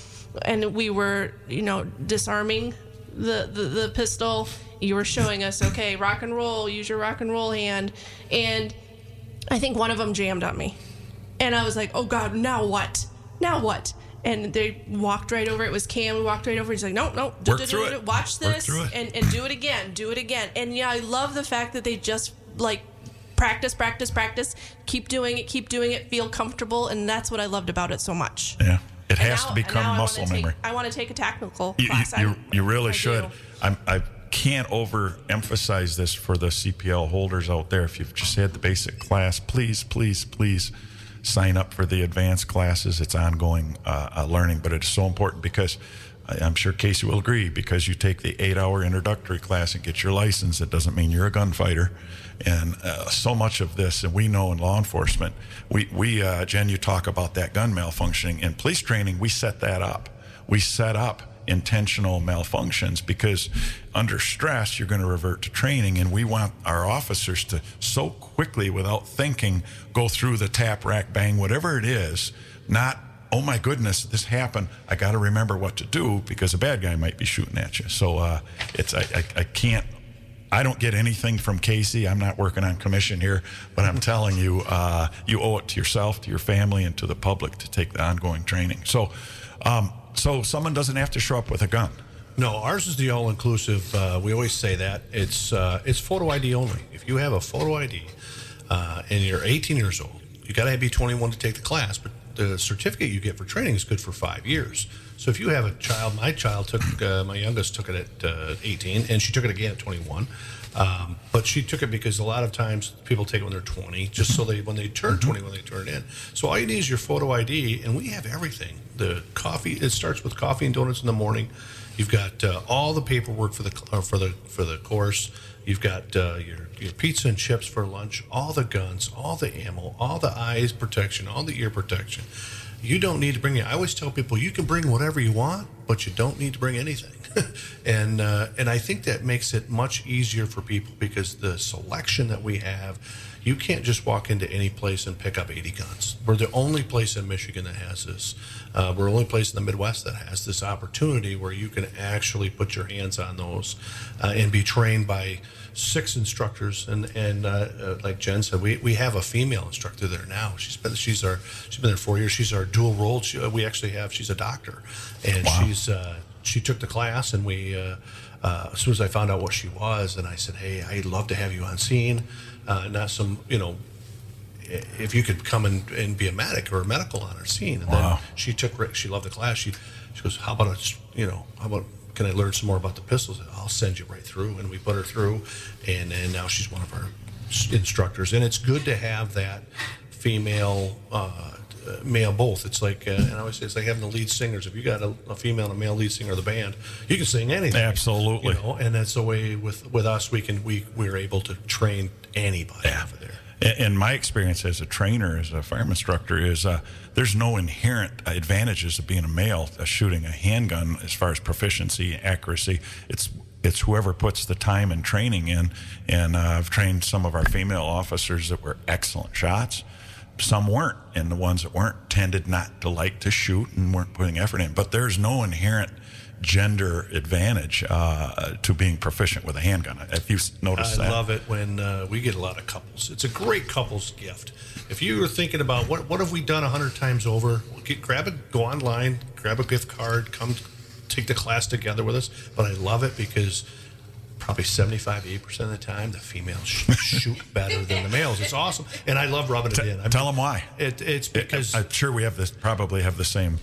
Speaker 3: and we were, you know, disarming the, the, the pistol. You were showing us, okay, rock and roll, use your rock and roll hand. And I think one of them jammed on me. And I was like, oh God, now what? Now what? And they walked right over. It was Cam. We walked right over. He's like, nope, nope.
Speaker 5: Work through it.
Speaker 3: Watch this and, and do it again. Do it again. And yeah, I love the fact that they just like practice, practice, practice. Keep doing it. Keep doing it. Feel comfortable. And that's what I loved about it so much.
Speaker 5: yeah, it
Speaker 3: And
Speaker 5: has
Speaker 3: now-
Speaker 5: to become
Speaker 3: now I
Speaker 5: muscle
Speaker 3: take-
Speaker 5: memory.
Speaker 3: I want to take a technical
Speaker 5: You, you,
Speaker 3: class. I-
Speaker 5: you, you really
Speaker 3: I
Speaker 5: should. I'm, I can't overemphasize this for the CPL holders out there. If you've just had the basic class, please, please, please sign up for the advanced classes. It's ongoing uh, uh, learning, but it's so important because I'm sure Casey will agree. Because you take the eight-hour introductory class and get your license, it doesn't mean you're a gunfighter. And uh, so much of this, and we know in law enforcement, we, we uh, Jen, you talk about that gun malfunctioning. In police training, we set that up. We set up intentional malfunctions because under stress you're going to revert to training and we want our officers to so quickly without thinking go through the tap rack bang whatever it is not oh my goodness this happened i got to remember what to do because a bad guy might be shooting at you so uh, it's I, I, I can't I don't get anything from Casey. I'm not working on commission here, but I'm telling you, uh, you owe it to yourself, to your family, and to the public to take the ongoing training. So, um, so someone doesn't have to show up with a gun.
Speaker 6: No, ours is the all-inclusive. Uh, we always say that it's uh, it's photo ID only. If you have a photo ID uh, and you're 18 years old, you got to be 21 to take the class. But the certificate you get for training is good for five years. So if you have a child, my child took uh, my youngest took it at uh, 18, and she took it again at 21. Um, but she took it because a lot of times people take it when they're 20, just so they when they turn 20, when they turn it in. So all you need is your photo ID, and we have everything. The coffee it starts with coffee and donuts in the morning. You've got uh, all the paperwork for the uh, for the for the course. You've got uh, your your pizza and chips for lunch, all the guns, all the ammo, all the eyes protection, all the ear protection. You don't need to bring it. I always tell people you can bring whatever you want, but you don't need to bring anything. and uh, and I think that makes it much easier for people because the selection that we have, you can't just walk into any place and pick up 80 guns. We're the only place in Michigan that has this. Uh, we're the only place in the Midwest that has this opportunity where you can actually put your hands on those uh, and be trained by six instructors and and uh, uh, like Jen said, we, we have a female instructor there now. She's been she's our she's been there four years. She's our dual role. She, we actually have she's a doctor, and she's uh, she took the class and we. Uh, uh, as soon as I found out what she was, and I said, "Hey, I'd love to have you on scene, uh, not some, you know, if you could come and, and be a medic or a medical on our scene." And
Speaker 5: Wow.
Speaker 6: then she took, she loved the class. She, she goes, "How about a, you know, how about can I learn some more about the pistols? I'll send you right through." And we put her through, and and now she's one of our instructors. And it's good to have that female. Uh, male both. It's like, uh, and I always say it's like having the lead singers. If you got a, a female and a male lead singer of the band, you can sing anything.
Speaker 5: Absolutely.
Speaker 6: You know, and that's the way with with us. We can we we're able to train anybody over there.
Speaker 5: In my experience as a trainer, as a fireman instructor, is uh, there's no inherent advantages of being a male uh, shooting a handgun as far as proficiency, accuracy. It's it's whoever puts the time and training in. And uh, I've trained some of our female officers that were excellent shots. Some weren't, and the ones that weren't tended not to like to shoot and weren't putting effort in. But there's no inherent gender advantage uh, to being proficient with a handgun. If you notice noticed
Speaker 6: I
Speaker 5: that,
Speaker 6: love it when uh, we get a lot of couples. It's a great couples gift. If you were thinking about what what have we done a hundred times over, get, grab it, go online, grab a gift card, come take the class together with us. But I love it because probably 75 80 percent of the time the females shoot better than the males. It's awesome, and I love rubbing it in. I'm-
Speaker 5: tell them why.
Speaker 6: It, it's because
Speaker 5: I'm sure we have this probably have the same.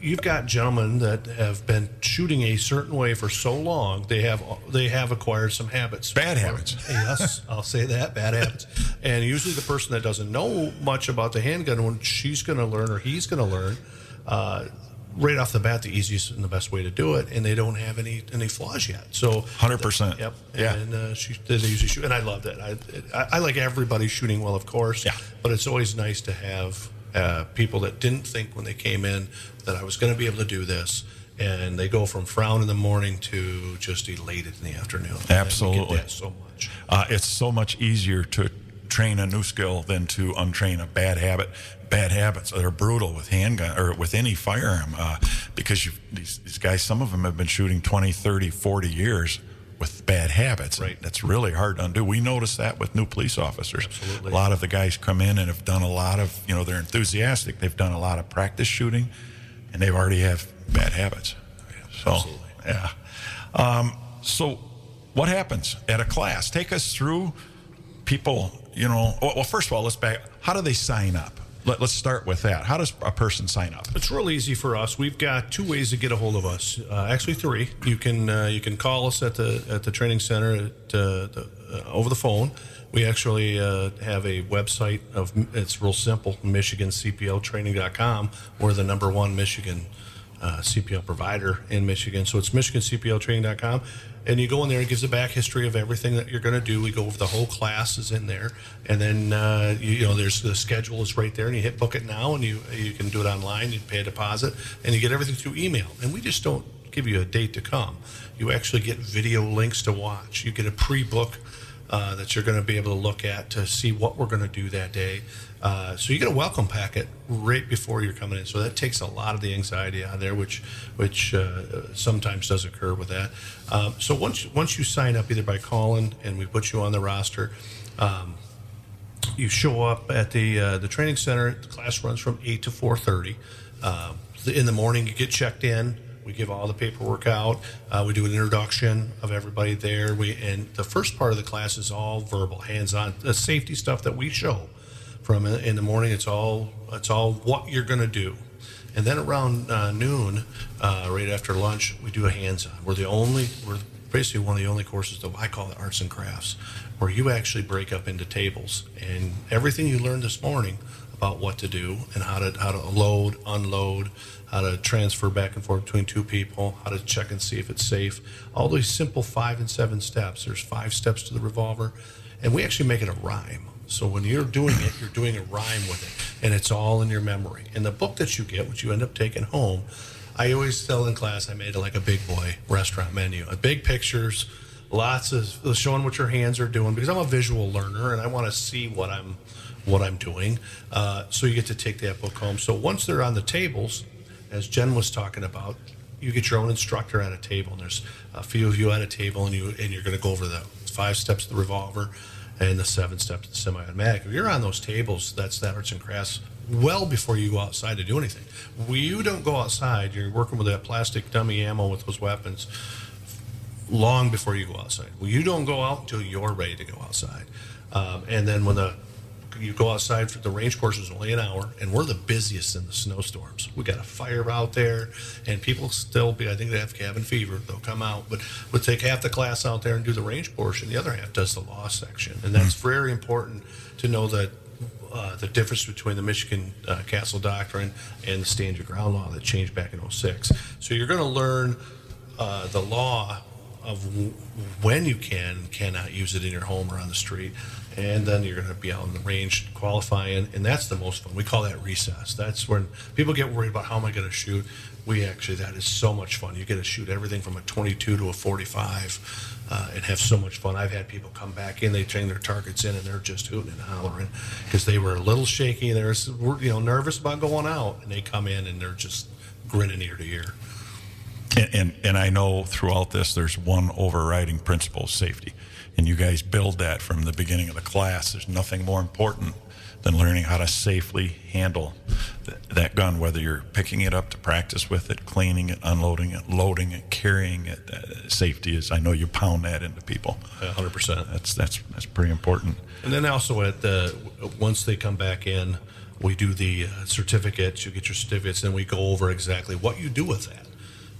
Speaker 6: You've got gentlemen that have been shooting a certain way for so long they have they have acquired some habits
Speaker 5: Bad habits.
Speaker 6: yes i'll say that bad habits and usually the person that doesn't know much about the handgun when she's going to learn or he's going to learn uh, right off the bat the easiest and the best way to do it and they don't have any any flaws yet so
Speaker 5: 100%.
Speaker 6: yep
Speaker 5: Yeah.
Speaker 6: and uh, she they usually shoot and i love that I, I i like everybody shooting well of course
Speaker 5: Yeah.
Speaker 6: but it's always nice to have uh, people that didn't think when they came in that I was going to be able to do this, and they go from frown in the morning to just elated in the afternoon.
Speaker 5: Absolutely.
Speaker 6: so much.
Speaker 5: Uh, it's so much easier to train a new skill than to untrain a bad habit. Bad habits that are brutal with handgun or with any firearm uh, because these, these guys, some of them have been shooting 20, 30, 40 years with bad habits.
Speaker 6: Right.
Speaker 5: That's really hard to undo. We notice that with new police officers.
Speaker 6: Absolutely.
Speaker 5: A lot of the guys come in and have done a lot of, you know, they're enthusiastic. They've done a lot of practice shooting and they've already have bad habits. So,
Speaker 6: absolutely.
Speaker 5: yeah. Um, so, what happens at a class? Take us through people, you know. Well, well, first of all, let's back. How do they sign up? Let, let's start with that. How does a person sign up?
Speaker 6: It's real easy for us. We've got two ways to get a hold of us. Uh, actually, three. You can uh, you can call us at the at the training center at, uh, the, uh, over the phone. We actually uh, have a website of it's real simple, MichiganCPLTraining.com. We're the number one Michigan uh, CPL provider in Michigan, so it's MichiganCPLTraining.com. And you go in there, it gives a back history of everything that you're going to do. We go over the whole class is in there, and then uh, you, you know there's the schedule is right there, and you hit book it now, and you you can do it online. You pay a deposit, and you get everything through email. And we just don't give you a date to come. You actually get video links to watch. You get a pre-book uh, that you're going to be able to look at to see what we're going to do that day. Uh, so you get a welcome packet right before you're coming in. So that takes a lot of the anxiety out of there, which which uh, sometimes does occur with that. Um, so once once you sign up, either by calling and we put you on the roster. Um, you show up at the uh, the training center. The class runs from eight to four thirty. Um, in the morning, you get checked in. We give all the paperwork out. Uh, we do an introduction of everybody there. We and the first part of the class is all verbal, hands-on, the safety stuff that we show. From in in the morning, it's all it's all what you're going to do. And then around uh, noon, uh, right after lunch, we do a hands-on. We're the only, we're basically one of the only courses that I call it arts and crafts, where you actually break up into tables. And everything you learned this morning about what to do and how to how to load, unload, how to transfer back and forth between two people, how to check and see if it's safe. All these simple five and seven steps. There's five steps to the revolver, and we actually make it a rhyme. So when you're doing it, you're doing a rhyme with it, and it's all in your memory. And the book that you get, which you end up taking home, I always tell in class, I made it like a big boy restaurant menu, a big pictures, lots of showing what your hands are doing because I'm a visual learner and I want to see what I'm what I'm doing. Uh, so you get to take that book home. So once they're on the tables, as Jen was talking about, you get your own instructor at a table, and there's a few of you at a table, and you and you're going to go over the five steps of the revolver and the seven steps to the semi-automatic. If you're on those tables, that's that arts and crafts well before you go outside to do anything. You don't go outside, you're working with that plastic dummy ammo with those weapons long before you go outside. Well, you don't go out until you're ready to go outside. Um, and then when the you go outside for the range course is only an hour, and we're the busiest in the snowstorms. We got a fire out there, and people still be. I think they have cabin fever. They'll come out, but we'll take half the class out there and do the range portion. The other half does the law section, and that's very important to know that uh, the difference between the Michigan uh, Castle Doctrine and the Stand Your Ground law that changed back in 06. So you're going to learn uh, the law of w- when you can and cannot use it in your home or on the street. And then you're going to be out in the range qualifying, and that's the most fun. We call that recess. That's when people get worried about how am I going to shoot. We actually, that is so much fun. You get to shoot everything from a 22 to a 45 uh, and have so much fun. I've had people come back in, they train their targets in, and they're just hooting and hollering because they were a little shaky. and They're you know nervous about going out, and they come in and they're just grinning ear to ear.
Speaker 5: And, and, and I know throughout this, there's one overriding principle safety. And you guys build that from the beginning of the class. There's nothing more important than learning how to safely handle th- that gun, whether you're picking it up to practice with it, cleaning it, unloading it, loading it, carrying it. Uh, safety is, I know you pound that into people.
Speaker 6: Yeah, 100%.
Speaker 5: That's, that's, that's pretty important.
Speaker 6: And then also at the once they come back in, we do the uh, certificates. You get your certificates, then we go over exactly what you do with that,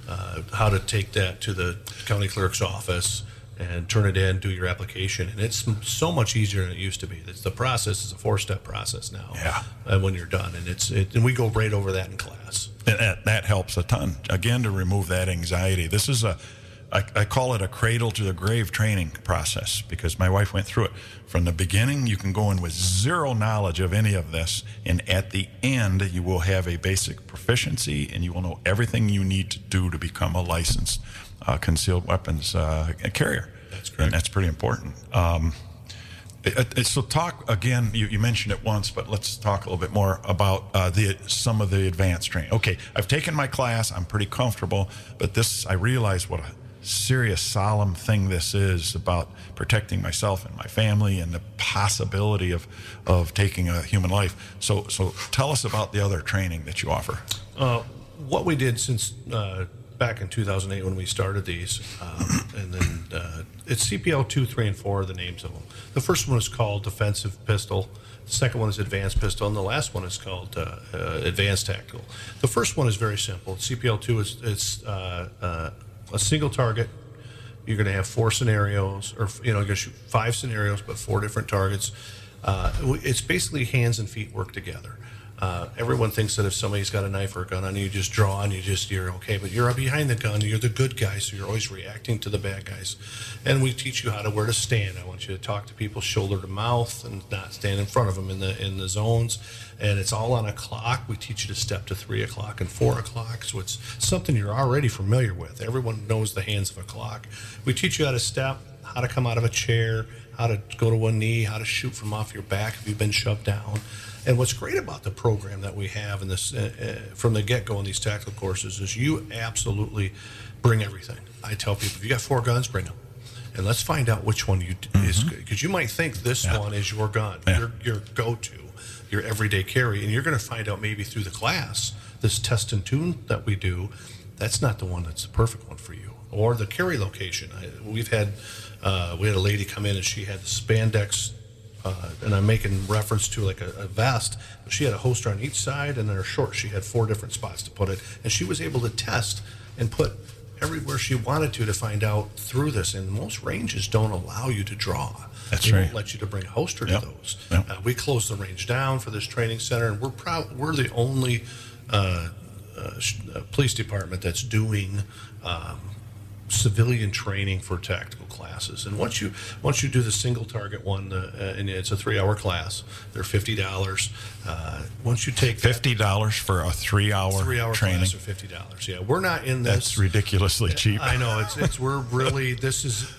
Speaker 6: uh, how to take that to the county clerk's office and turn it in, do your application, and it's so much easier than it used to be. It's the process is a four-step process now.
Speaker 5: Yeah.
Speaker 6: uh, when you're done, and it's it, and we go right over that in class.
Speaker 5: And that, that helps a ton. Again, to remove that anxiety. This is a, I, I call it a cradle to the grave training process because my wife went through it. From the beginning, you can go in with zero knowledge of any of this, and at the end, you will have a basic proficiency and you will know everything you need to do to become a licensed concealed weapons uh, carrier.
Speaker 6: That's
Speaker 5: And that's pretty important. Um, it- it- so talk again. You, you mentioned it once, but let's talk a little bit more about uh, the some of the advanced training. Okay, I've taken my class. I'm pretty comfortable, but this I realize what a serious, solemn thing this is about protecting myself and my family and the possibility of of taking a human life. So so tell us about the other training that you offer.
Speaker 6: Uh, what we did since uh, back in 2008 when we started these, um, and then uh, it's CPL 2, 3, and 4 are the names of them. The first one is called Defensive Pistol. The second one is Advanced Pistol, and the last one is called uh, uh, Advanced Tactical. The first one is very simple. CPL 2 is it's uh, uh, a single target. You're going to have four scenarios, or you know, you're going to shoot five scenarios, but four different targets. Uh, it's basically hands and feet work together. Uh, everyone thinks that if somebody's got a knife or a gun on you, you just draw and you just you're okay. But you're behind the gun. You're the good guy, so you're always reacting to the bad guys. And we teach you how to where to stand. I want you to talk to people shoulder to mouth and not stand in front of them in the in the zones. And it's all on a clock. We teach you to step to three o'clock and four o'clock, so it's something you're already familiar with. Everyone knows the hands of a clock. We teach you how to step, how to come out of a chair, how to go to one knee, how to shoot from off your back if you've been shoved down. And what's great about the program that we have in this uh, uh, from the get go in these tactical courses is you absolutely bring everything. I tell people if you got four guns, bring them. And let's find out which one you is good because you might think this
Speaker 5: Yeah.
Speaker 6: one is your gun,
Speaker 5: Yeah.
Speaker 6: your your go to, your everyday carry, and you're going to find out maybe through the class this test and tune that we do, that's not the one that's the perfect one for you, or the carry location. I, we've had uh, we had a lady come in and she had the spandex uh, and I'm making reference to like a, a vest. But she had a holster on each side, and then her shorts. She had four different spots to put it, and she was able to test and put everywhere she wanted to to find out through this. And most ranges don't allow you to draw.
Speaker 5: That's
Speaker 6: they
Speaker 5: right.
Speaker 6: Won't let you to bring a holster
Speaker 5: Yep.
Speaker 6: to those.
Speaker 5: Yep.
Speaker 6: Uh, we closed the range down for this training center, and we're proud. We're the only uh, uh, sh- uh, police department that's doing. Um, civilian training for tactical classes and once you once you do the single target one uh, uh, and it's a three hour class they're fifty dollars uh, once you take
Speaker 5: Fifty dollars for a three-hour
Speaker 6: three hour
Speaker 5: training.
Speaker 6: class are fifty dollars yeah we're not in this
Speaker 5: That's ridiculously cheap.
Speaker 6: I know it's it's we're really this is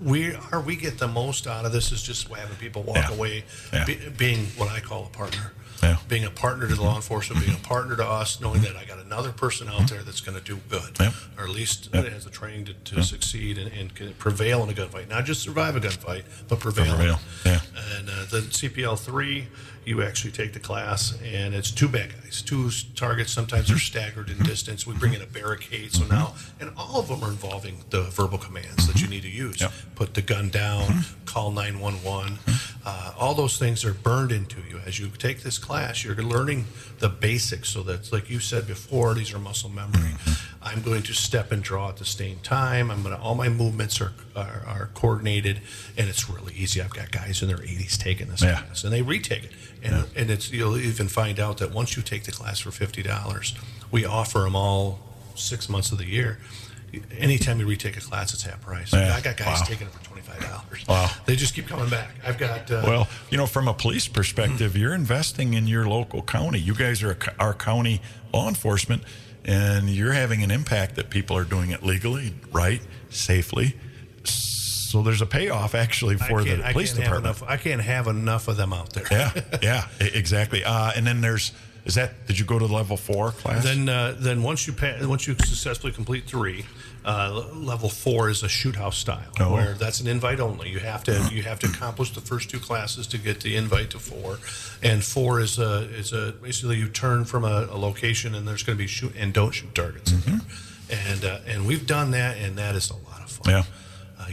Speaker 6: we are we get the most out of this is just having people walk
Speaker 5: Yeah.
Speaker 6: away
Speaker 5: Yeah.
Speaker 6: be, being what I call a partner.
Speaker 5: Yeah.
Speaker 6: Being a partner to the law enforcement, being a mm-hmm. partner to us, knowing mm-hmm. that I got another person out mm-hmm. there that's going to do good,
Speaker 5: Yep.
Speaker 6: or at least
Speaker 5: Yep.
Speaker 6: has the training to, to succeed and, and can prevail in a gunfight. Not just survive a gunfight, but prevail.
Speaker 5: Prevail, yeah.
Speaker 6: And uh, the CPL three, you actually take the class, and it's two bad guys, two targets. Sometimes they're staggered in distance. We bring in a barricade, so now, and all of them are involving the verbal commands that you need to use.
Speaker 5: Yep.
Speaker 6: Put the gun down, call nine one one. Uh, all those things are burned into you as you take this class. You're learning the basics, so that's like you said before. These are muscle memory. I'm going to step and draw at the same time. I'm gonna all my movements are are, are coordinated, and it's really easy. I've got guys in their 80s taking this
Speaker 5: Yeah.
Speaker 6: class, and they retake it. And and it's you'll even find out that once you take the class for fifty dollars, we offer them all six months of the year. Anytime you retake a class, it's half price.
Speaker 5: Yeah.
Speaker 6: I got guys
Speaker 5: Wow.
Speaker 6: taking it for twenty five dollars.
Speaker 5: Wow.
Speaker 6: They just keep coming back. I've got uh,
Speaker 5: Well, you know, from a police perspective, you're investing in your local county. You guys are our county law enforcement, and you're having an impact that people are doing it legally, right, safely. So there's a payoff actually for the police department.
Speaker 6: enough- I can't have enough of them out there.
Speaker 5: Yeah, yeah, exactly. Uh, and then there's is that did you go to the level four class?
Speaker 6: Then, uh, then once you pa- once you successfully complete three, uh, level four is a shoot house style,
Speaker 5: Oh.
Speaker 6: where that's an invite only. You have to you have to accomplish the first two classes to get the invite to four, and four is a is a basically you turn from a, a location and there's going to be shoot and don't shoot targets in there, and uh, and we've done that and that is a lot of fun.
Speaker 5: Mm-hmm. yeah.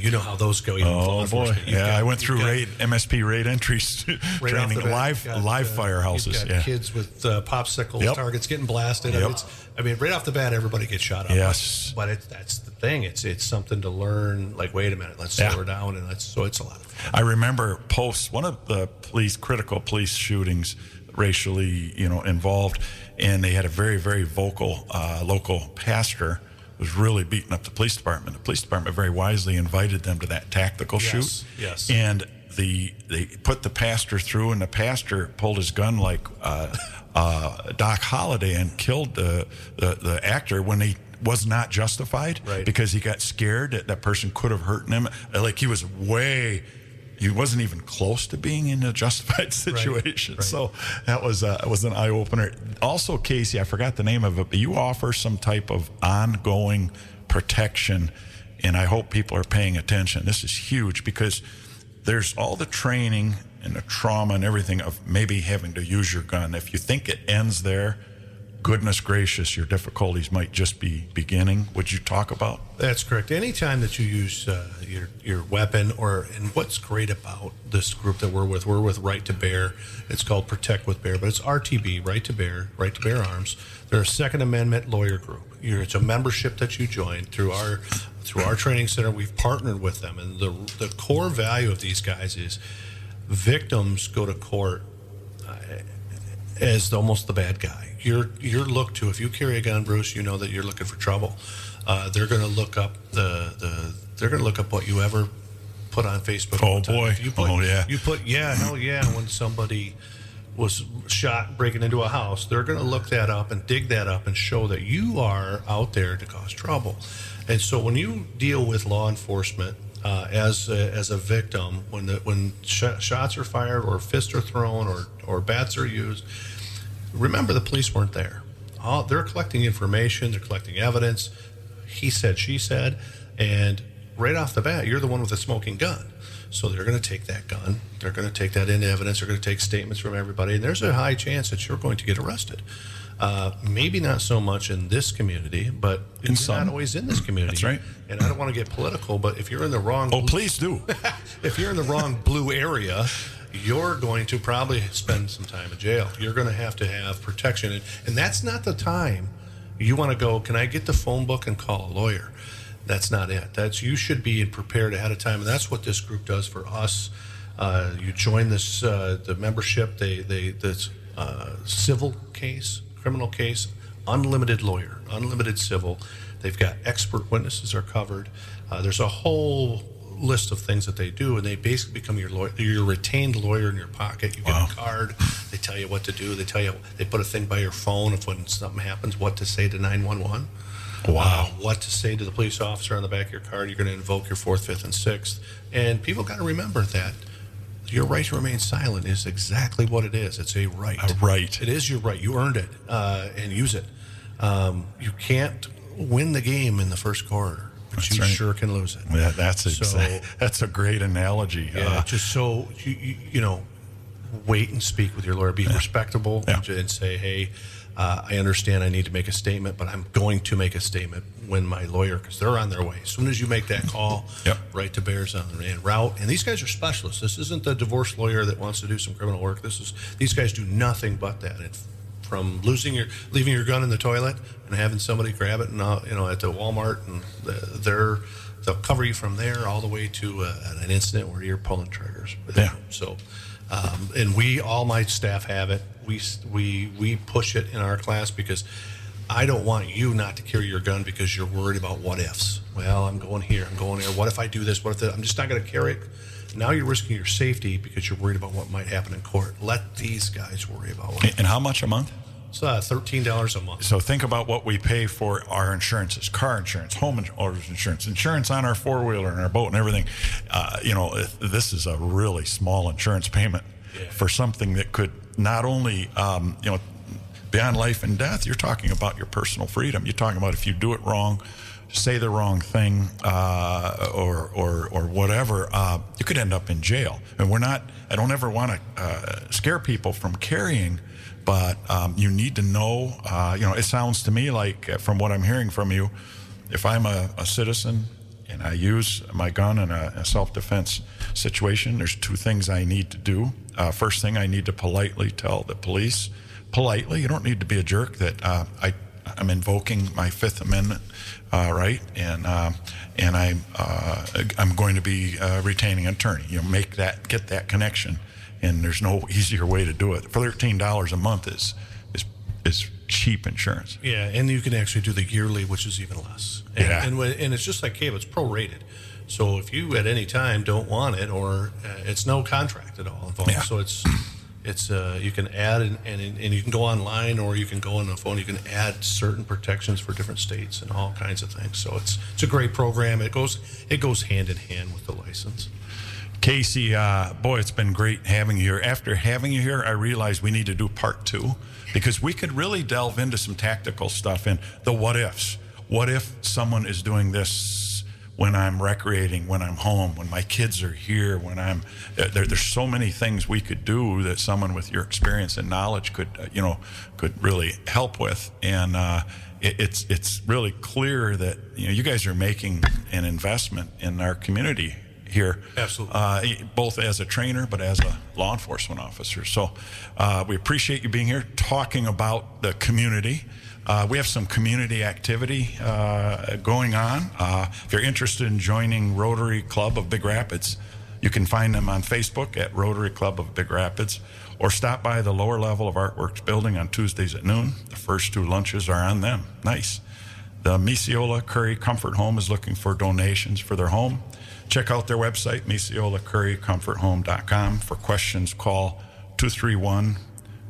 Speaker 6: You know how those go. even
Speaker 5: Oh boy, yeah.
Speaker 6: got-
Speaker 5: I went through
Speaker 6: got-
Speaker 5: raid MSP raid entries
Speaker 6: right
Speaker 5: training live
Speaker 6: got,
Speaker 5: live
Speaker 6: uh,
Speaker 5: firehouses. Yeah.
Speaker 6: kids with uh, popsicle
Speaker 5: Yep.
Speaker 6: targets getting blasted.
Speaker 5: Yep.
Speaker 6: It's, I mean, right off the bat, everybody gets shot up.
Speaker 5: Yes.
Speaker 6: but it, that's the thing. It's it's something to learn. Like, wait a minute, let's
Speaker 5: Yeah.
Speaker 6: slow her down, and let's. So it's a lot of fun.
Speaker 5: I remember post one of the police critical police shootings, racially you know involved, and they had a very very vocal uh, local pastor was really beating up the police department. The police department very wisely invited them to that tactical
Speaker 6: Yes,
Speaker 5: shoot.
Speaker 6: yes.
Speaker 5: And the they put the pastor through, and the pastor pulled his gun like uh, uh, Doc Holliday and killed the, the the actor when he was not justified
Speaker 6: Right.
Speaker 5: because he got scared that that person could have hurt him. Like he was way he wasn't even close to being in a justified situation.
Speaker 6: right.
Speaker 5: So that was uh, was an eye opener. Also, Casey, I forgot the name of it, but you offer some type of ongoing protection, and I hope people are paying attention. This is huge because there's all the training and the trauma and everything of maybe having to use your gun. If you think it ends there, goodness gracious, your difficulties might just be beginning. Would you talk about?
Speaker 6: That's correct. Anytime that you use uh, your your weapon, or and what's great about this group that we're with, we're with Right to Bear. It's called Protect with Bear, but it's RTB, Right to Bear, Right to Bear Arms. They're a Second Amendment lawyer group. You're, it's a membership that you join through our through our training center. We've partnered with them, and the the core value of these guys is victims go to court as almost the bad guy. You're you're looked to if you carry a gun, Bruce. You know that you're looking for trouble. Uh, they're going to look up the the they're going to look up what you ever put on Facebook.
Speaker 5: Oh boy.
Speaker 6: You put,
Speaker 5: Oh, yeah.
Speaker 6: You put yeah, hell yeah. When somebody was shot breaking into a house, they're going to look that up and dig that up and show that you are out there to cause trouble. And so when you deal with law enforcement uh, as a, as a victim, when the, when sh- shots are fired or fists are thrown or or bats are used, remember the police weren't there. All, they're collecting information, they're collecting evidence. He said, she said, and right off the bat, you're the one with the smoking gun. So they're going to take that gun, they're going to take that into evidence, they're going to take statements from everybody, and there's a high chance that you're going to get arrested. Uh, maybe not so much in this community, but
Speaker 5: In
Speaker 6: you're not always in this community.
Speaker 5: That's right.
Speaker 6: And I don't want to get political, but if you're in the wrong,
Speaker 5: Oh, please do.
Speaker 6: if you're in the wrong blue area, you're going to probably spend some time in jail. You're going to have to have protection, and, and that's not the time You want to go, can I get the phone book and call a lawyer? That's not it. That's you should be prepared ahead of time, and that's what this group does for us. Uh, you join this uh, the membership. They they this uh, civil case, criminal case, unlimited lawyer, unlimited civil. They've got expert witnesses are covered. Uh, there's a whole list of things that they do, and they basically become your lawyer, your retained lawyer in your pocket. You get
Speaker 5: Wow.
Speaker 6: a card. They tell you what to do. They tell you they put a thing by your phone if when something happens, what to say to nine one one.
Speaker 5: Wow.
Speaker 6: What to say to the police officer on the back of your card. You're going to invoke your fourth, fifth, and sixth. And people got to remember that your right to remain silent is exactly what it is. It's a right.
Speaker 5: A right.
Speaker 6: It is your right. You earned it uh, and use it. Um, you can't win the game in the first quarter, but
Speaker 5: That's
Speaker 6: you
Speaker 5: right.
Speaker 6: sure can lose it.
Speaker 5: Yeah, that's
Speaker 6: So-
Speaker 5: that's a great analogy.
Speaker 6: Yeah,
Speaker 5: Uh,
Speaker 6: just so you, you, you know, wait and speak with your lawyer. Be respectable
Speaker 5: Yeah.
Speaker 6: and say, "Hey, uh, I understand. I need to make a statement, but I'm going to make a statement when my lawyer, because they're on their way. As soon as you make that call,
Speaker 5: Yep.
Speaker 6: right to bears on the route. And these guys are specialists. This isn't the divorce lawyer that wants to do some criminal work. This is these guys do nothing but that. It's from losing your leaving your gun in the toilet and having somebody grab it and uh, you know at the Walmart and the, they're they'll cover you from there all the way to uh, an incident where you're pulling triggers.
Speaker 5: Yeah.
Speaker 6: So, um, and we all my staff have it. We we we push it in our class because I don't want you not to carry your gun because you're worried about what ifs. Well, I'm going here. I'm going there. What if I do this? What if that? I'm just not going to carry it. Now you're risking your safety because you're worried about what might happen in court. Let these guys worry about what.
Speaker 5: and how much a month?
Speaker 6: It's uh, thirteen dollars a month.
Speaker 5: So think about what we pay for our insurances: car insurance, home insurance, insurance on our four wheeler and our boat and everything. Uh, you know, this is a really small insurance payment for something that could not only, um, you know, beyond life and death. You're talking about your personal freedom. You're talking about if you do it wrong, say the wrong thing, uh, or or or whatever, uh, you could end up in jail. And we're not. I don't ever want to uh, scare people from carrying but um, you need to know. Uh, you know, it sounds to me like, uh, from what I'm hearing from you, if I'm a, a citizen and I use my gun in a, a self-defense situation, there's two things I need to do. Uh, first thing, I need to politely tell the police, politely. You don't need to be a jerk that uh, I. I'm invoking my Fifth Amendment uh, right, and uh, and I'm uh, I'm going to be uh, retaining an attorney. You know, make that get that connection and there's no easier way to do it. For thirteen dollars a month is is is cheap insurance.
Speaker 6: Yeah, and you can actually do the yearly, which is even less. And,
Speaker 5: Yeah.
Speaker 6: and, when- and it's just like cable; it's prorated. So if you at any time don't want it, or uh, it's no contract at all involved,
Speaker 5: Yeah.
Speaker 6: so it's it's uh, you can add and, and and you can go online or you can go on the phone. You can add certain protections for different states and all kinds of things. So it's it's a great program. It goes it goes hand in hand with the license.
Speaker 5: Casey, uh, boy, it's been great having you here. After having you here, I realized we need to do part two because we could really delve into some tactical stuff and the what ifs. What if someone is doing this when I'm recreating, when I'm home, when my kids are here, when I'm uh, there, there's so many things we could do that someone with your experience and knowledge could, uh, you know, could really help with. And uh, it, it's it's really clear that you know you guys are making an investment in our community here.
Speaker 6: Absolutely.
Speaker 5: Uh, both as a trainer, but as a law enforcement officer. So uh, we appreciate you being here, talking about the community. Uh, we have some community activity uh, going on. Uh, if you're interested in joining Rotary Club of Big Rapids, you can find them on Facebook at Rotary Club of Big Rapids, or stop by the lower level of Artworks building on Tuesdays at noon. The first two lunches are on them. Nice. The Misiola Curry Comfort Home is looking for donations for their home. Check out their website, MisiolaCurryComfortHome.com. For questions, call 231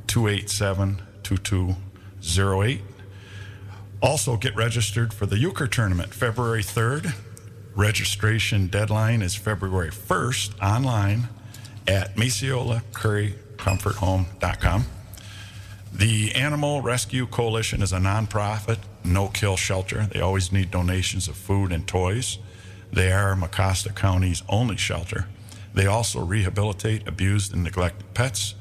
Speaker 5: 287 2208. Also, get registered for the Euchre Tournament February 3rd. Registration deadline is February 1st online at MisiolaCurryComfortHome.com. The Animal Rescue Coalition is a nonprofit, no kill shelter. They always need donations of food and toys. They are Mecosta County's only shelter. They also rehabilitate abused and neglected pets,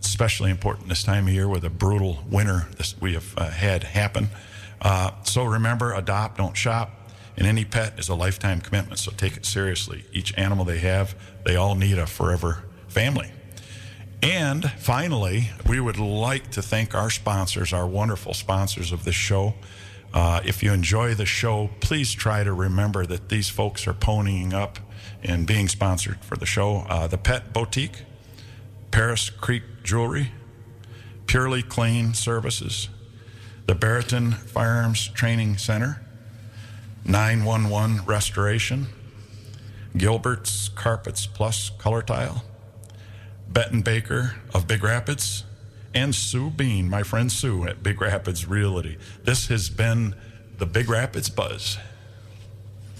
Speaker 5: especially important this time of year with a brutal winter this we have uh, had happen. Uh, so remember, adopt, don't shop. And any pet is a lifetime commitment, so take it seriously. Each animal they have, they all need a forever family. And finally, we would like to thank our sponsors, our wonderful sponsors of this show. Uh, if you enjoy the show, please try to remember that these folks are ponying up and being sponsored for the show. Uh, the Pet Boutique, Paris Creek Jewelry, Purely Clean Services, the Barrington Firearms Training Center, 911 Restoration, Gilbert's Carpets Plus Color Tile, Benton Baker of Big Rapids, and Sue Bean, my friend Sue at Big Rapids Realty. This has been the Big Rapids Buzz.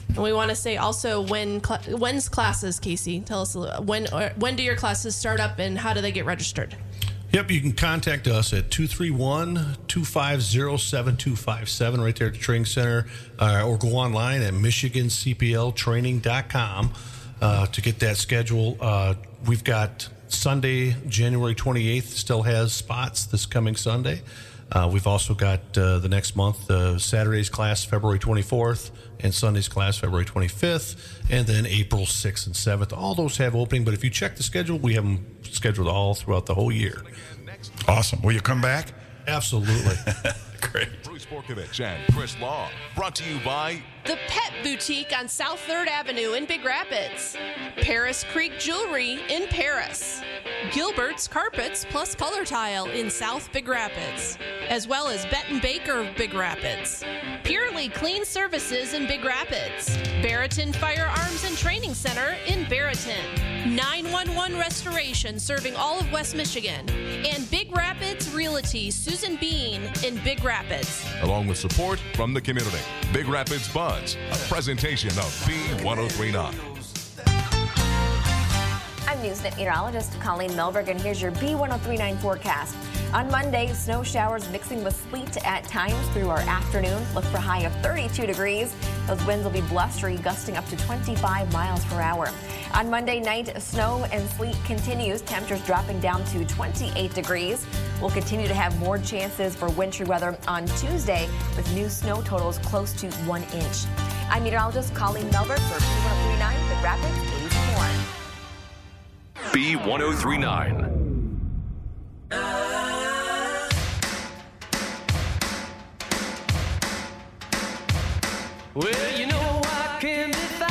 Speaker 3: And we want to say also when cl- when's classes, Casey? Tell us when or when do your classes start up and how do they get registered?
Speaker 6: Yep, you can contact us at 231 250 7257 right there at the training center, uh, or go online at MichiganCPLTraining.com uh, to get that schedule. Uh, we've got Sunday, January 28th, still has spots this coming Sunday. Uh, we've also got uh, the next month, uh, Saturday's class, February 24th, and Sunday's class, February 25th, and then April 6th and 7th. All those have opening, but if you check the schedule, we have them scheduled all throughout the whole year.
Speaker 5: Awesome. Will you come back?
Speaker 6: Absolutely.
Speaker 5: Great.
Speaker 2: Bruce Borkovich and Chris Law. Brought to you by
Speaker 3: The Pet Boutique on South 3rd Avenue in Big Rapids. Paris Creek Jewelry in Paris. Gilbert's Carpets plus Color Tile in South Big Rapids. As well as Benton Baker of Big Rapids. Purely Clean Services in Big Rapids. Barrington Firearms and Training Center in Barrington. 911 Restoration serving all of West Michigan. And Big Rapids Realty Susan Bean in Big Rapids.
Speaker 2: along with support from the community. Big Rapids Buzz, a presentation of B1039.
Speaker 11: I'm Newsnet meteorologist Colleen Melberg, and here's your B1039 forecast. On Monday, snow showers mixing with sleet at times through our afternoon. Look for a high of 32 degrees. Those winds will be blustery, gusting up to 25 miles per hour. On Monday night, snow and sleet continues. Temperatures dropping down to 28 degrees. We'll continue to have more chances for wintry weather on Tuesday with new snow totals close to one inch. I'm meteorologist Colleen Melberg for B1039 Big Rapids 84.
Speaker 12: B1039.
Speaker 4: Well, you know I can be